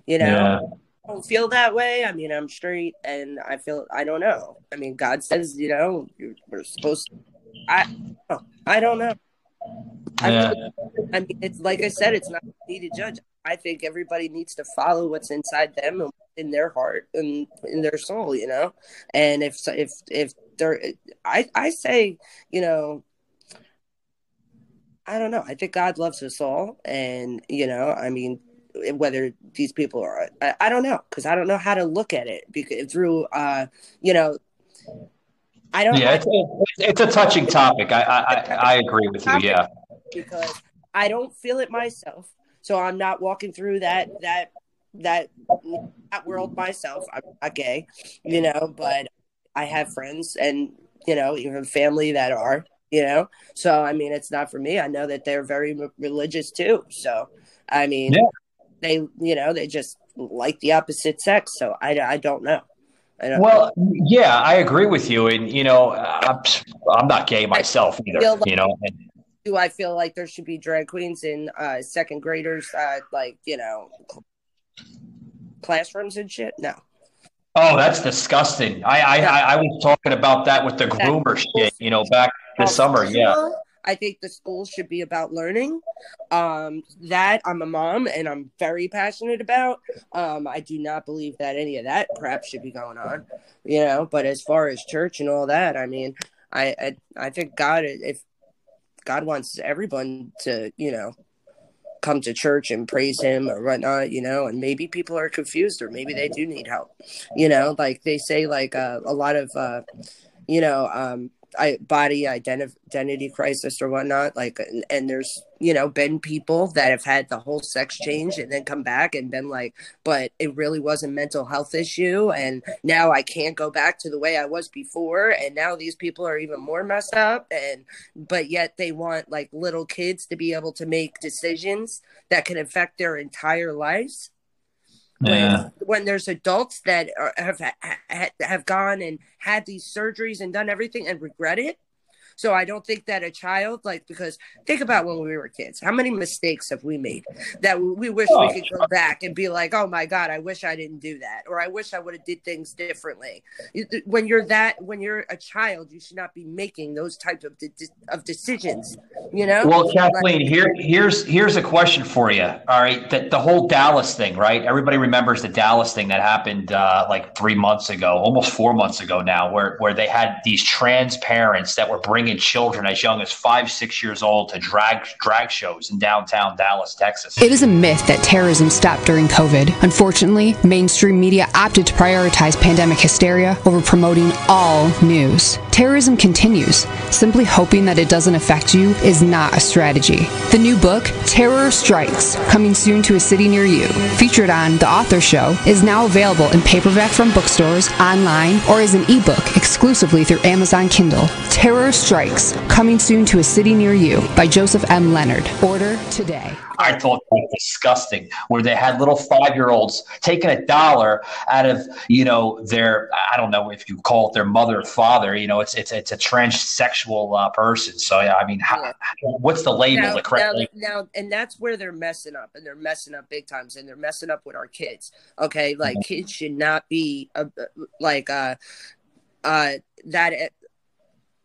You know, yeah. I don't feel that way. I mean, I'm straight, and I feel I don't know. I mean, God says you know we're supposed. To, I I don't know. Yeah. I, mean, it's like I said, it's not me to judge. I think everybody needs to follow what's inside them and in their heart and in their soul, you know. And if if if they're, I I say, you know, I don't know. I think God loves us all, and you know, I mean, whether these people are, I, I don't know, because I don't know how to look at it because through, uh, you know. I don't. Yeah, it's a, it's a touching topic. I, I I agree with you. Yeah, because I don't feel it myself so I'm not walking through that that that that world myself. I'm not gay, you know, but I have friends and you know even family that are, you know. So I mean, it's not for me. I know that they're very religious too. So I mean, yeah. they you know they just like the opposite sex. So I I don't know. Well, yeah, I agree with you, and you know, I'm, I'm not gay myself either. Like, you know, and, do I feel like there should be drag queens in uh, second graders, uh, like you know, classrooms and shit? No. Oh, that's disgusting. I I, I, I was talking about that with the groomer shit, you know, back this summer. Yeah. I think the school should be about learning. Um, that I'm a mom and I'm very passionate about. Um, I do not believe that any of that crap should be going on, you know. But as far as church and all that, I mean, I I, I think God, if God wants everyone to, you know, come to church and praise him or whatnot, you know, and maybe people are confused or maybe they do need help, you know, like they say, like uh, a lot of, uh, you know, um, I, body identi- identity crisis or whatnot. Like, and, and, there's you know been people that have had the whole sex change and then come back and been like, but it really was a mental health issue, and now I can't go back to the way I was before, and now these people are even more messed up, and but yet they want like little kids to be able to make decisions that can affect their entire lives yeah. when, when there's adults that are, have have gone and had these surgeries and done everything and regret it So I don't think that a child, like, because think about when we were kids, how many mistakes have we made that we wish Oh. we could go back and be like, oh my God, I wish I didn't do that. Or I wish I would have did things differently. When you're that, when you're a child, you should not be making those types of, de- of decisions, you know? Well, Kathleen, here, here's here's a question for you. All right, the, the whole Dallas thing, right? Everybody remembers the Dallas thing that happened uh, like three months ago, almost four months ago now, where where they had these trans parents that were bringing children as young as five, six years old to drag drag shows in downtown Dallas, Texas. It is a myth that terrorism stopped during COVID. Unfortunately, mainstream media opted to prioritize pandemic hysteria over promoting all news. Terrorism continues. Simply hoping that it doesn't affect you is not a strategy. The new book, Terror Strikes, coming soon to a city near you, featured on The Author Show, is now available in paperback from bookstores, online, or as an ebook exclusively through Amazon Kindle. Terror Strikes, coming soon to a city near you by Joseph M. Leonard. Order today. I thought it was disgusting, where they had little five year olds taking a dollar out of you know their I don't know if you call it their mother or father. You know, it's it's it's a transsexual uh, person. So yeah, I mean, how, what's the label? now, the correct now, label? now, and that's where they're messing up, and they're messing up big times, and they're messing up with our kids. Okay, like Mm-hmm. kids should not be uh, like uh, uh, that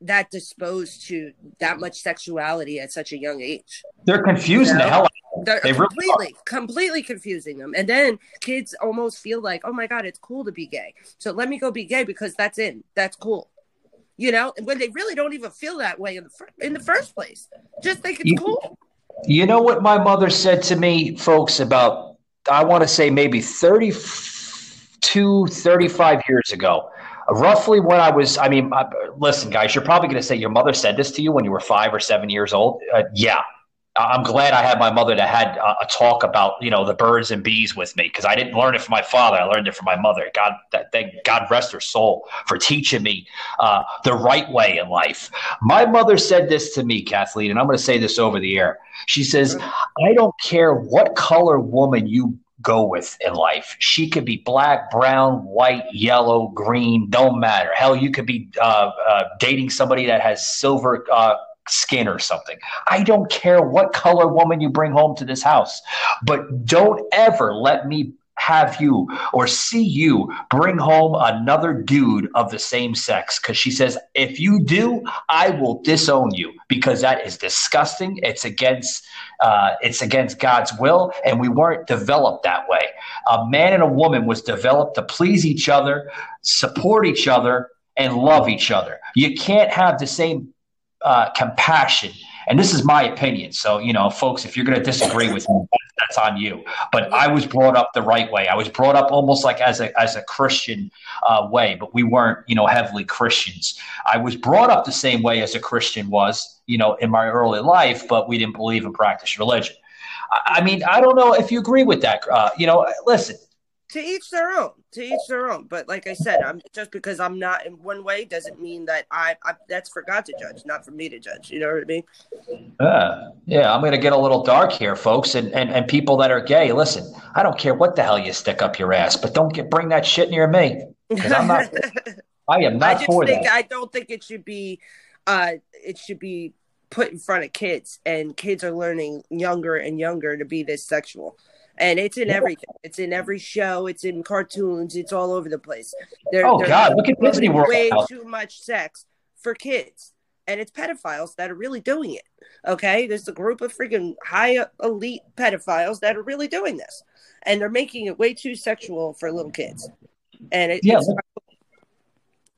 that disposed to that much sexuality at such a young age. They're confusing the hell. out of them. They're They really completely, completely confusing them, and then kids almost feel like, "Oh my god, it's cool to be gay." So let me go be gay because that's in, that's cool. You know, and when they really don't even feel that way in the fir- in the first place, just think it's You- cool. You know what my mother said to me, folks, about, I want to say maybe 32, 35 years ago. Roughly when I was, I mean, uh, listen, guys, you're probably going to say your mother said this to you when you were five or seven years old. Uh, yeah. I- I'm glad I had my mother that had a, talk about, you know, the birds and bees with me because I didn't learn it from my father. I learned it from my mother. God, that, thank God rest her soul for teaching me uh, the right way in life. My mother said this to me, Kathleen, and I'm going to say this over the air. She says, I don't care what color woman you go with in life. She could be black, brown, white, yellow, green, don't matter. Hell, you could be uh, uh, dating somebody that has silver uh, skin or something. I don't care what color woman you bring home to this house, but don't ever let me have you or see you bring home another dude of the same sex. Because she says if you do i will disown you. Because that is disgusting. It's against uh, it's against god's will and we weren't developed that way. A man and a woman was developed to please each other support each other and love each other. You can't have the same uh, compassion. And this is my opinion. So you know folks if you're going to disagree with me that's on you. But i was brought up the right way. I was brought up almost like as a as a christian uh, way but we weren't you know heavily christians. I was brought up the same way as a christian was you know in my early life but we didn't believe and practice religion. I, I mean i don't know if you agree with that uh, you know listen to each their own to each their own but like i said i'm just because i'm not in one way doesn't mean that I, I that's for god to judge not for me to judge you know what i mean Uh, yeah, I'm going to get a little dark here, folks, and, and and people that are gay. Listen, I don't care what the hell you stick up your ass, but don't get bring that shit near me because I'm not. I am not I just for think that. I don't think it should be uh it should be put in front of kids and kids are learning younger and younger to be this sexual. And it's in Yeah. everything. It's in every show. It's in cartoons. It's all over the place. They're, Oh, they're God, look at Disney World Way too much sex for kids, and it's pedophiles that are really doing it. Okay, there's a group of freaking high elite pedophiles that are really doing this, and they're making it way too sexual for little kids. And it, Yeah, it's look-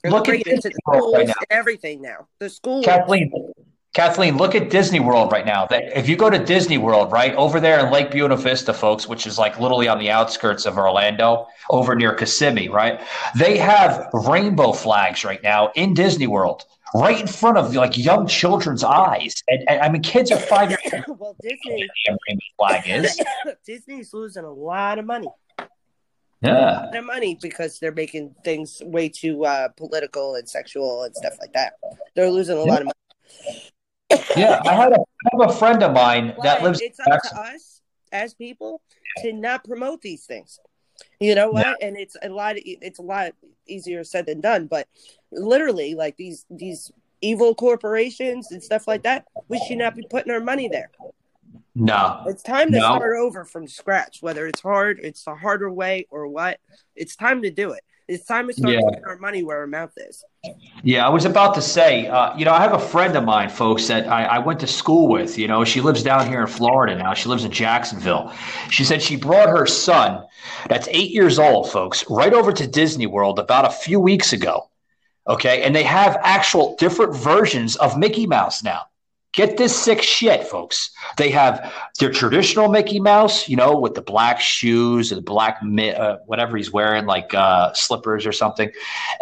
look at it to Disney the schools right now. everything now. The school, Kathleen, Kathleen, look at Disney World right now. That if you go to Disney World, right over there in Lake Buena Vista, folks, which is like literally on the outskirts of Orlando, over near Kissimmee, right? They have rainbow flags right now in Disney World, right in front of like young children's eyes. And, and I mean, kids are five years old. well, Disney, rainbow flag is. Disney's losing a lot of money. Yeah. lot of money because they're making things way too uh, political and sexual and stuff like that. They're losing a lot of money. Yeah. I had a, I have a friend of mine that lives it's up to us as people to not promote these things. You know what? And it's a lot. It's a lot easier said than done. But literally, like these these evil corporations and stuff like that, we should not be putting our money there. No. It's time to No. start over from scratch, whether it's hard, it's the harder way, or what. It's time to do it. It's time to start Yeah. putting our money where our mouth is. Yeah, I was about to say, uh, you know, I have a friend of mine, folks, that I, I went to school with. You know, she lives down here in Florida now. She lives in Jacksonville. She said she brought her son, that's eight years old, folks, right over to Disney World about a few weeks ago. Okay. And they have actual different versions of Mickey Mouse now. Get this sick shit, folks. They have their traditional Mickey Mouse, you know, with the black shoes and the black, uh, whatever he's wearing, like uh, slippers or something.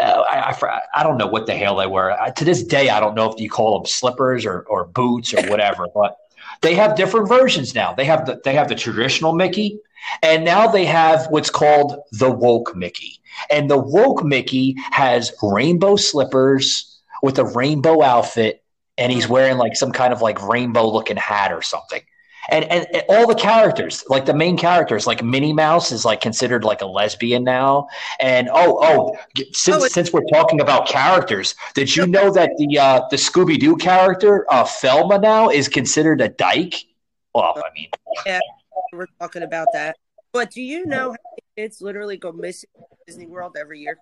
Uh, I, I, I don't know what the hell they wear. To this day, I don't know if you call them slippers or, or boots or whatever, but they have different versions now. They have the they have the traditional Mickey, and now they have what's called the woke Mickey. And the woke Mickey has rainbow slippers with a rainbow outfit, and he's wearing like some kind of like rainbow looking hat or something. And, and and all the characters, like the main characters, like Minnie Mouse is like considered like a lesbian now. And oh oh, since Oh, since we're talking about characters, did you know that the uh, the Scooby Doo character uh, Velma now is considered a dyke? Well, I mean, yeah, We're talking about that. But do you know how kids literally go missing in Disney World every year?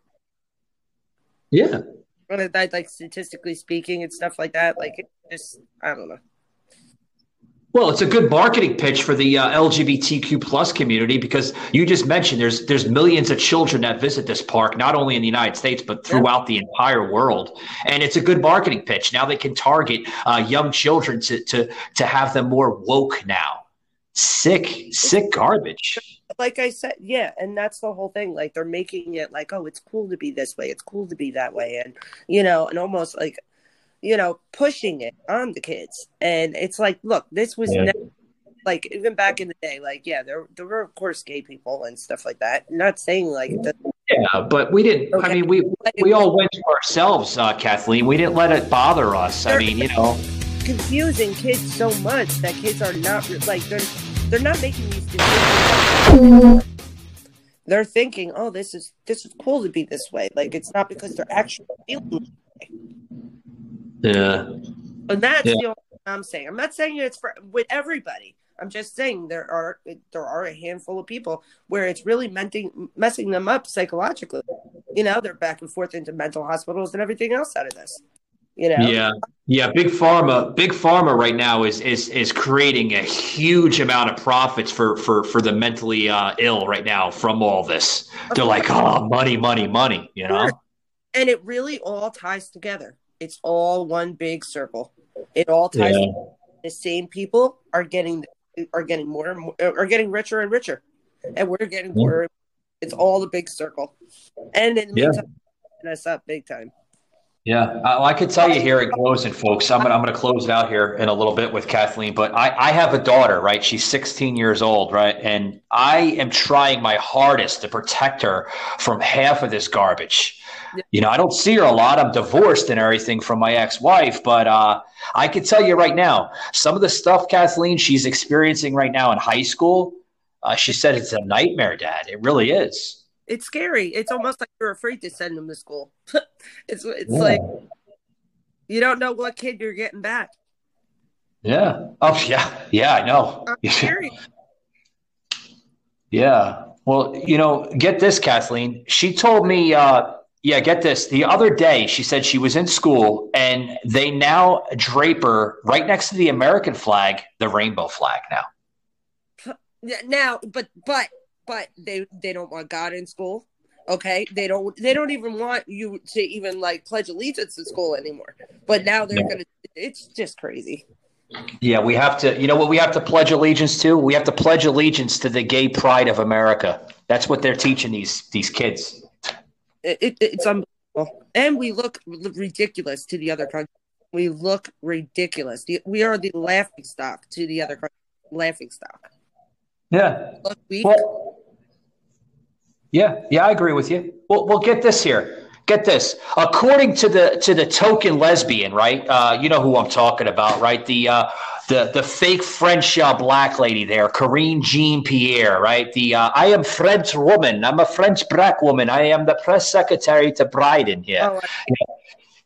yeah, that, like statistically speaking and stuff like that. Like it just, I don't know. Well, it's a good marketing pitch for the uh, LGBTQ plus community because you just mentioned there's there's millions of children that visit this park, not only in the United States but throughout the entire world, and it's a good marketing pitch. Now they can target uh, young children to to to have them more woke now. Sick, sick garbage. Like I said, yeah, and that's the whole thing. Like they're making it like, oh, it's cool to be this way, it's cool to be that way, and you know, and almost like, you know, pushing it on the kids. And it's like, look, this was Yeah. never, like even back in the day, like yeah, there there were of course gay people and stuff like that. not saying like that, Yeah, but we didn't. I mean, we we all went to ourselves, uh, Kathleen. We didn't let it bother us. I mean, you know. confusing kids so much that kids are not like they're they're not making these decisions. They're thinking, oh, this is this is cool to be this way. Like it's not because they're actually feeling. this way. Yeah. And that's Yeah. the only thing I'm saying. I'm not saying it's for with everybody. I'm just saying there are there are a handful of people where it's really menting, messing them up psychologically. You know, they're back and forth into mental hospitals and everything else out of this. You know, Yeah, yeah. Big pharma, big pharma right now is is is creating a huge amount of profits for for for the mentally uh, ill right now from all this. They're like, oh, money, money, money. You know? and it really all ties together. It's all one big circle. It all ties. Yeah. The same people are getting are getting more and more are getting richer and richer, and we're getting Yeah. poorer. It's all the big circle, and in the Yeah. us up big time. Yeah, I could tell you here at closing, folks. I'm gonna I'm gonna close it out here in a little bit with Kathleen, but I I have a daughter, right? She's 16 years old, right? And I am trying my hardest to protect her from half of this garbage. You know, I don't see her a lot. I'm divorced and everything from my ex-wife, but uh, I can tell you right now, some of the stuff Kathleen she's experiencing right now in high school, uh, she said it's a nightmare, Dad. It really is. It's scary. It's almost like you're afraid to send them to school. it's it's Yeah. like you don't know what kid you're getting back. Yeah. Oh, yeah. Yeah, I know. Yeah. Well, you know, get this, Kathleen. She told me, uh, yeah, get this. The other day, she said she was in school and they now drape her right next to the American flag, the rainbow flag now. Now, but but but they they don't want God in school. Okay, they don't they don't even want you to even like pledge allegiance to school anymore. But now they're gonna. It's just crazy. Yeah, we have to, you know what we have to pledge allegiance to? We have to pledge allegiance to the gay pride of America. That's what they're teaching these these kids. It, it, it's unbelievable, and we look ridiculous to the other country. We look ridiculous. We are the laughing stock to the other country. Laughing stock. Yeah. Look weak. Well, yeah, yeah, I agree with you. Well, well, get this here. Get this. According to the to the token lesbian, right? Uh, you know who I'm talking about, right? The uh, the the fake French uh, black lady there, Karine Jean-Pierre, right? The uh, I am French woman. I'm a French black woman. I am the press secretary to Biden here. Oh,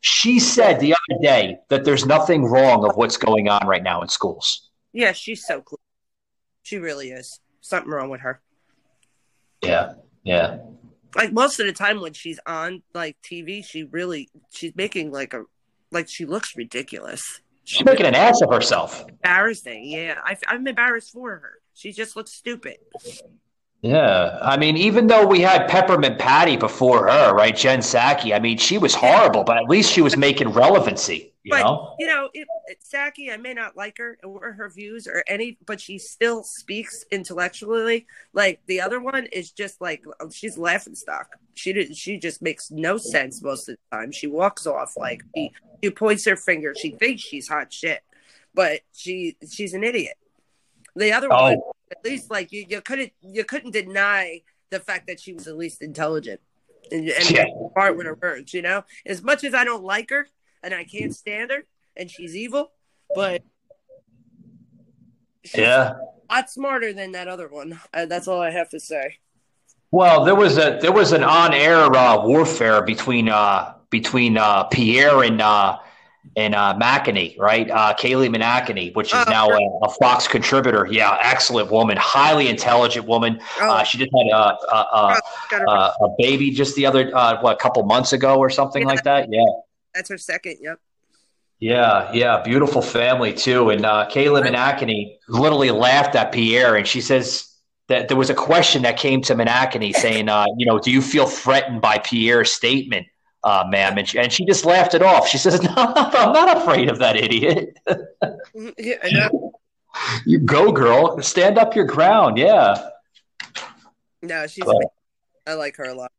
She said the other day that there's nothing wrong of what's going on right now in schools. Yeah, she's so cool. She really is. Something wrong with her. Yeah, yeah, Like most of the time when she's on like TV, she really she's making like a like she looks ridiculous. she's making an ass of herself. Embarrassing. Yeah, I, I'm embarrassed for her. She just looks stupid. Yeah, I mean, even though we had Peppermint Patty before her, right, Jen Psaki. I mean, she was horrible, but at least she was making relevancy. You but know? you know, it, it, Psaki, I may not like her or her views or any, but she still speaks intellectually. Like the other one is just like oh, she's laughing stock. She did, she just makes no sense most of the time. She walks off like she, she points her finger. She thinks she's hot shit, but she she's an idiot. The other Oh. one, at least like you, you couldn't you couldn't deny the fact that she was at least intelligent and, and Yeah. smart with her words. You know, as much as I don't like her and I can't stand her and she's evil, but she's Yeah. a lot smarter than that other one. Uh, that's all I have to say. Well, there was a there was an on-air uh, warfare between uh, between uh, Pierre and uh, and uh, McEnany, right? Uh, Kayleigh McEnany, which is Oh, now a, a Fox contributor. Yeah, excellent woman, highly intelligent woman. Oh, Uh, she just had a a, a, a, a baby just the other uh, what a couple months ago or something like that. Yeah. That's her second. Yep. Yeah, yeah, beautiful family too. And uh, Kayla McEnany literally laughed at Pierre, and she says that there was a question that came to McEnany saying, uh, "You know, do you feel threatened by Pierre's statement, uh, ma'am?" And she, and she just laughed it off. She says, "No, I'm not afraid of that idiot. Yeah, you go, girl. Stand up your ground. Yeah, No, she's. But- I like her a lot.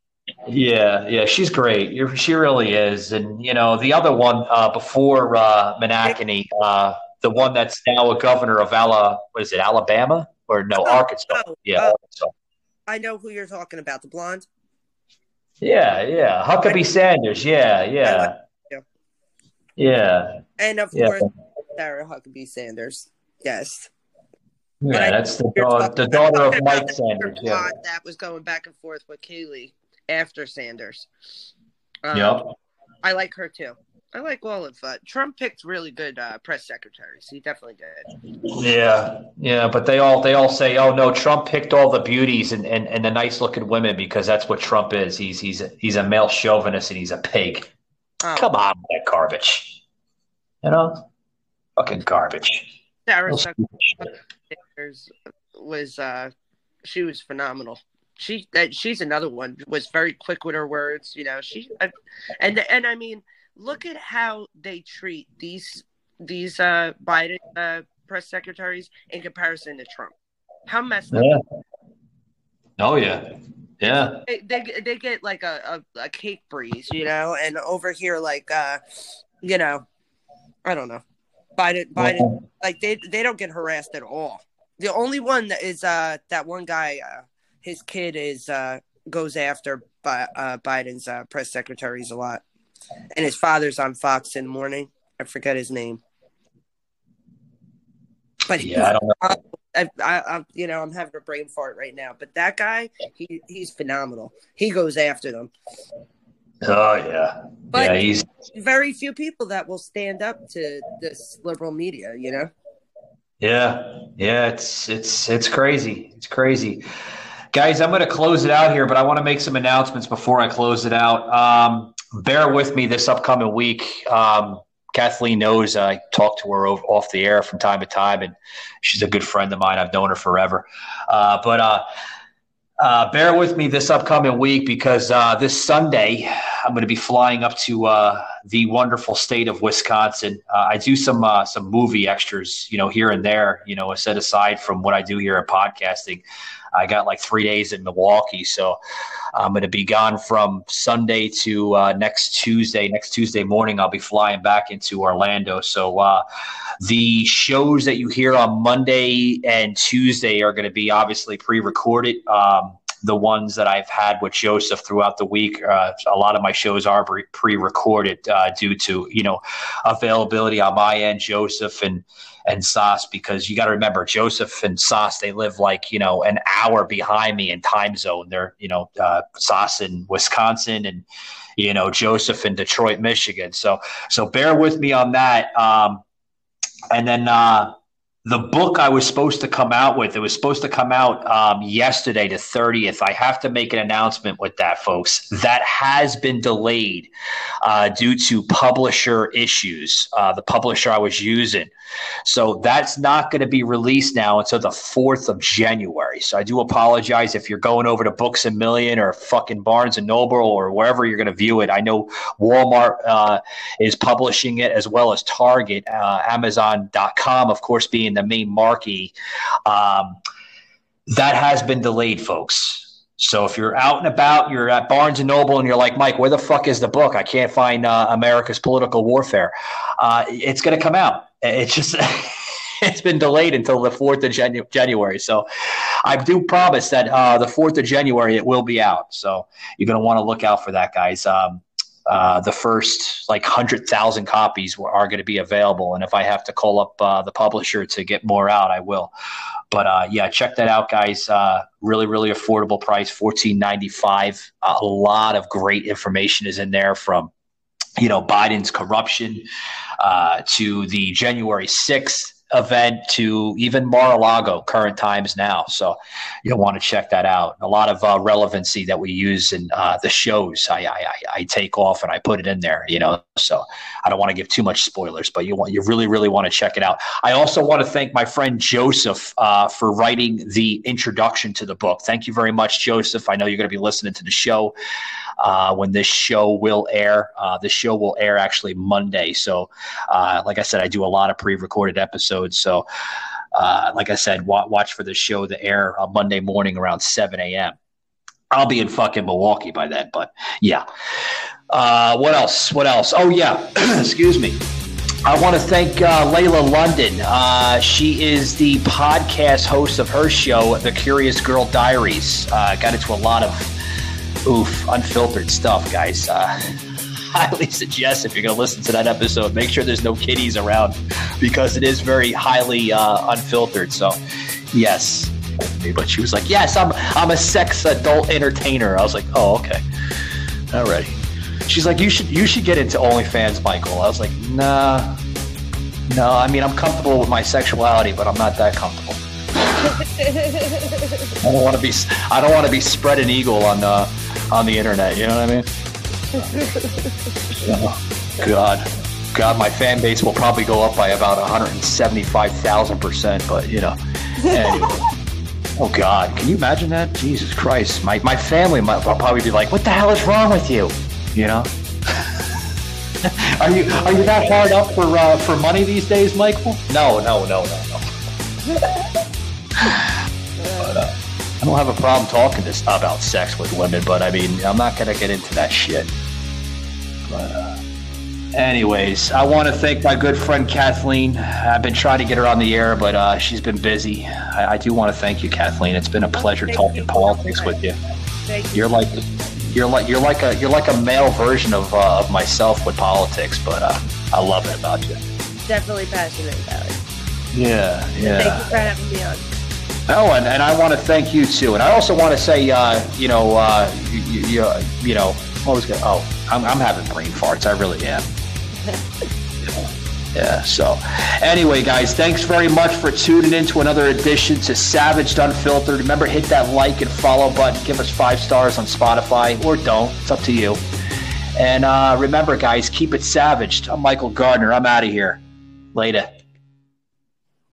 Yeah, yeah. She's great. You're, she really is. And you know, the other one uh, before uh, McEnany, uh, the one that's now a governor of Ala, what is it, Alabama or no, Oh, Arkansas? oh, Yeah, oh. Arkansas. I know who you're talking about. The blonde. Yeah, yeah. Huckabee Sanders. Yeah, yeah. Yeah. And of Yeah. course, Sarah Huckabee Sanders. Yes. Yeah, But that's the, da- the daughter of Mike Sanders. Yeah. That was going back and forth with Kayleigh after Sanders. Um, Yep. I like her too. I like all of uh, Trump picked really good uh, press secretaries. He definitely did. Yeah, yeah, but they all they all say, "Oh no, Trump picked all the beauties and, and, and the nice looking women because that's what Trump is. He's he's a, he's a male chauvinist and he's a pig. Um, Come on, that garbage. You know, fucking garbage. Sarah Real Huckabee stupid shit. Sanders was uh, she was phenomenal. She that she's another one was very quick with her words. You know she I, and and I mean look at how they treat these these uh, Biden uh, press secretaries in comparison to Trump. How messed up Oh yeah, yeah. they, they they get like a, a, a cake breeze, you know, and over here like uh you know, I don't know. Biden Biden like they they don't get harassed at all. The only one that is uh that one guy uh his kid is uh goes after Bi- uh Biden's uh press secretaries a lot. And his father's on Fox in the morning. I forget his name. But Yeah, I don't know. I, I, I, you know, I'm having a brain fart right now. But that guy, he, he's phenomenal. He goes after them. Oh yeah, But yeah. He's very few people that will stand up to this liberal media. You know. Yeah, yeah, it's it's it's crazy. It's crazy. Guys, I'm going to close it out here, but I want to make some announcements before I close it out. Um, bear with me this upcoming week. Um, Kathleen knows I talk to her off the air from time to time, and she's a good friend of mine. I've known her forever. Uh, but uh, uh, bear with me this upcoming week because uh, this Sunday I'm going to be flying up to uh, the wonderful state of Wisconsin. Uh, I do some some movie extras, you know, here and there. You know, set aside from what I do here in podcasting. I got like three days in Milwaukee, so I'm going to be gone from Sunday to uh, next Tuesday. Next Tuesday morning, I'll be flying back into Orlando. So uh, the shows that you hear on Monday and Tuesday are going to be obviously pre-recorded. Um, the ones that I've had with Joseph throughout the week. Uh, a lot of my shows are pre-recorded uh, due to you know availability on my end, Joseph and and Sauce, because you got to remember Joseph and Sauce they live like you know an hour behind me in time zone. They're you know uh, Sauce in Wisconsin and you know Joseph in Detroit, Michigan. So so bear with me on that. Um, and then uh, the book I was supposed to come out with, it was supposed to come out um, yesterday, the 30th. I have to make an announcement with that, folks. That has been delayed uh, due to publisher issues, uh, the publisher I was using. So that's not going to be released now until the 4th of January. So I do apologize if you're going over to Books a Million or fucking Barnes and Noble or wherever you're going to view it. I know Walmart uh, is publishing it as well as Target, uh, Amazon.com, of course, being the main marquee. Um, that has been delayed, folks. So if you're out and about, you're at Barnes and Noble, and you're like, Mike, where the fuck is the book? I can't find uh, America's Political Warfare. Uh, it's going to come out. It's just. it's been delayed until the 4th of Janu- January. So I do promise that uh, the 4th of January it will be out. So you're going to want to look out for that, guys. Um, uh, the first like 100,000 copies were, are going to be available. And if I have to call up uh, the publisher to get more out, I will. But uh, yeah, check that out, guys. Uh, really, really affordable price, fourteen ninety five. A lot of great information is in there from, you know, Biden's corruption uh, to the January sixth event to even Mar-a-Lago current times now. So you'll want to check that out. A lot of uh, relevancy that we use in uh, the shows. I, I, I take off and I put it in there, you know, so I don't want to give too much spoilers, but you want, you really, really want to check it out. I also want to thank my friend Joseph uh, for writing the introduction to the book. Thank you very much, Joseph. I know you're going to be listening to the show uh, when this show will air. Uh, the show will air actually Monday. So, uh, like I said, I do a lot of pre-recorded episodes. So, uh, like I said, wa- watch for the show to air on Monday morning around 7 a.m. I'll be in fucking Milwaukee by then, but yeah. Uh, what else? What else? Oh yeah, excuse me. I want to thank uh, Layla London. Uh, she is the podcast host of her show, The Curious Girl Diaries. Uh, got into a lot of oof, unfiltered stuff, guys. Uh, highly suggest if you're going to listen to that episode, make sure there's no kitties around because it is very highly uh, unfiltered. So, yes. But she was like, "Yes, I'm I'm a sex adult entertainer." I was like, "Oh, okay, all right." She's like, "You should you should get into OnlyFans, Michael." I was like, "Nah, no. I mean, I'm comfortable with my sexuality, but I'm not that comfortable." I don't want to be I don't want to be spreading eagle on uh, on the internet. You know what I mean? oh, God, God, my fan base will probably go up by about 175,000 percent. But you know, anyway. oh God, can you imagine that? Jesus Christ, my my family might will probably be like, "What the hell is wrong with you?" You know. are you are you that hard up for uh, for money these days, Michael? No, no, no, no, no. I don't have a problem talking this about sex with women, but I mean, I'm not gonna get into that shit. But, uh, anyways, I want to thank my good friend Kathleen. I've been trying to get her on the air, but uh, she's been busy. I, I do want to thank you, Kathleen. It's been a pleasure Thank talking you. politics with you. Thank you. You're like, you're like, you're like a, you're like a male version of uh, of myself with politics, but uh, I love it about you. Definitely passionate about it. Yeah, yeah. Thank you for having me on. Oh, and, and I want to thank you too. And I also want to say, uh, you know, uh, you, you, you know, what was going? Oh, I'm, I'm having brain farts. I really am. yeah. So, anyway, guys, thanks very much for tuning in to another edition to Savaged Unfiltered. Remember, hit that like and follow button. Give us five stars on Spotify, or don't. It's up to you. And uh, remember, guys, keep it savaged. I'm Michael Gardner. I'm out of here. Later.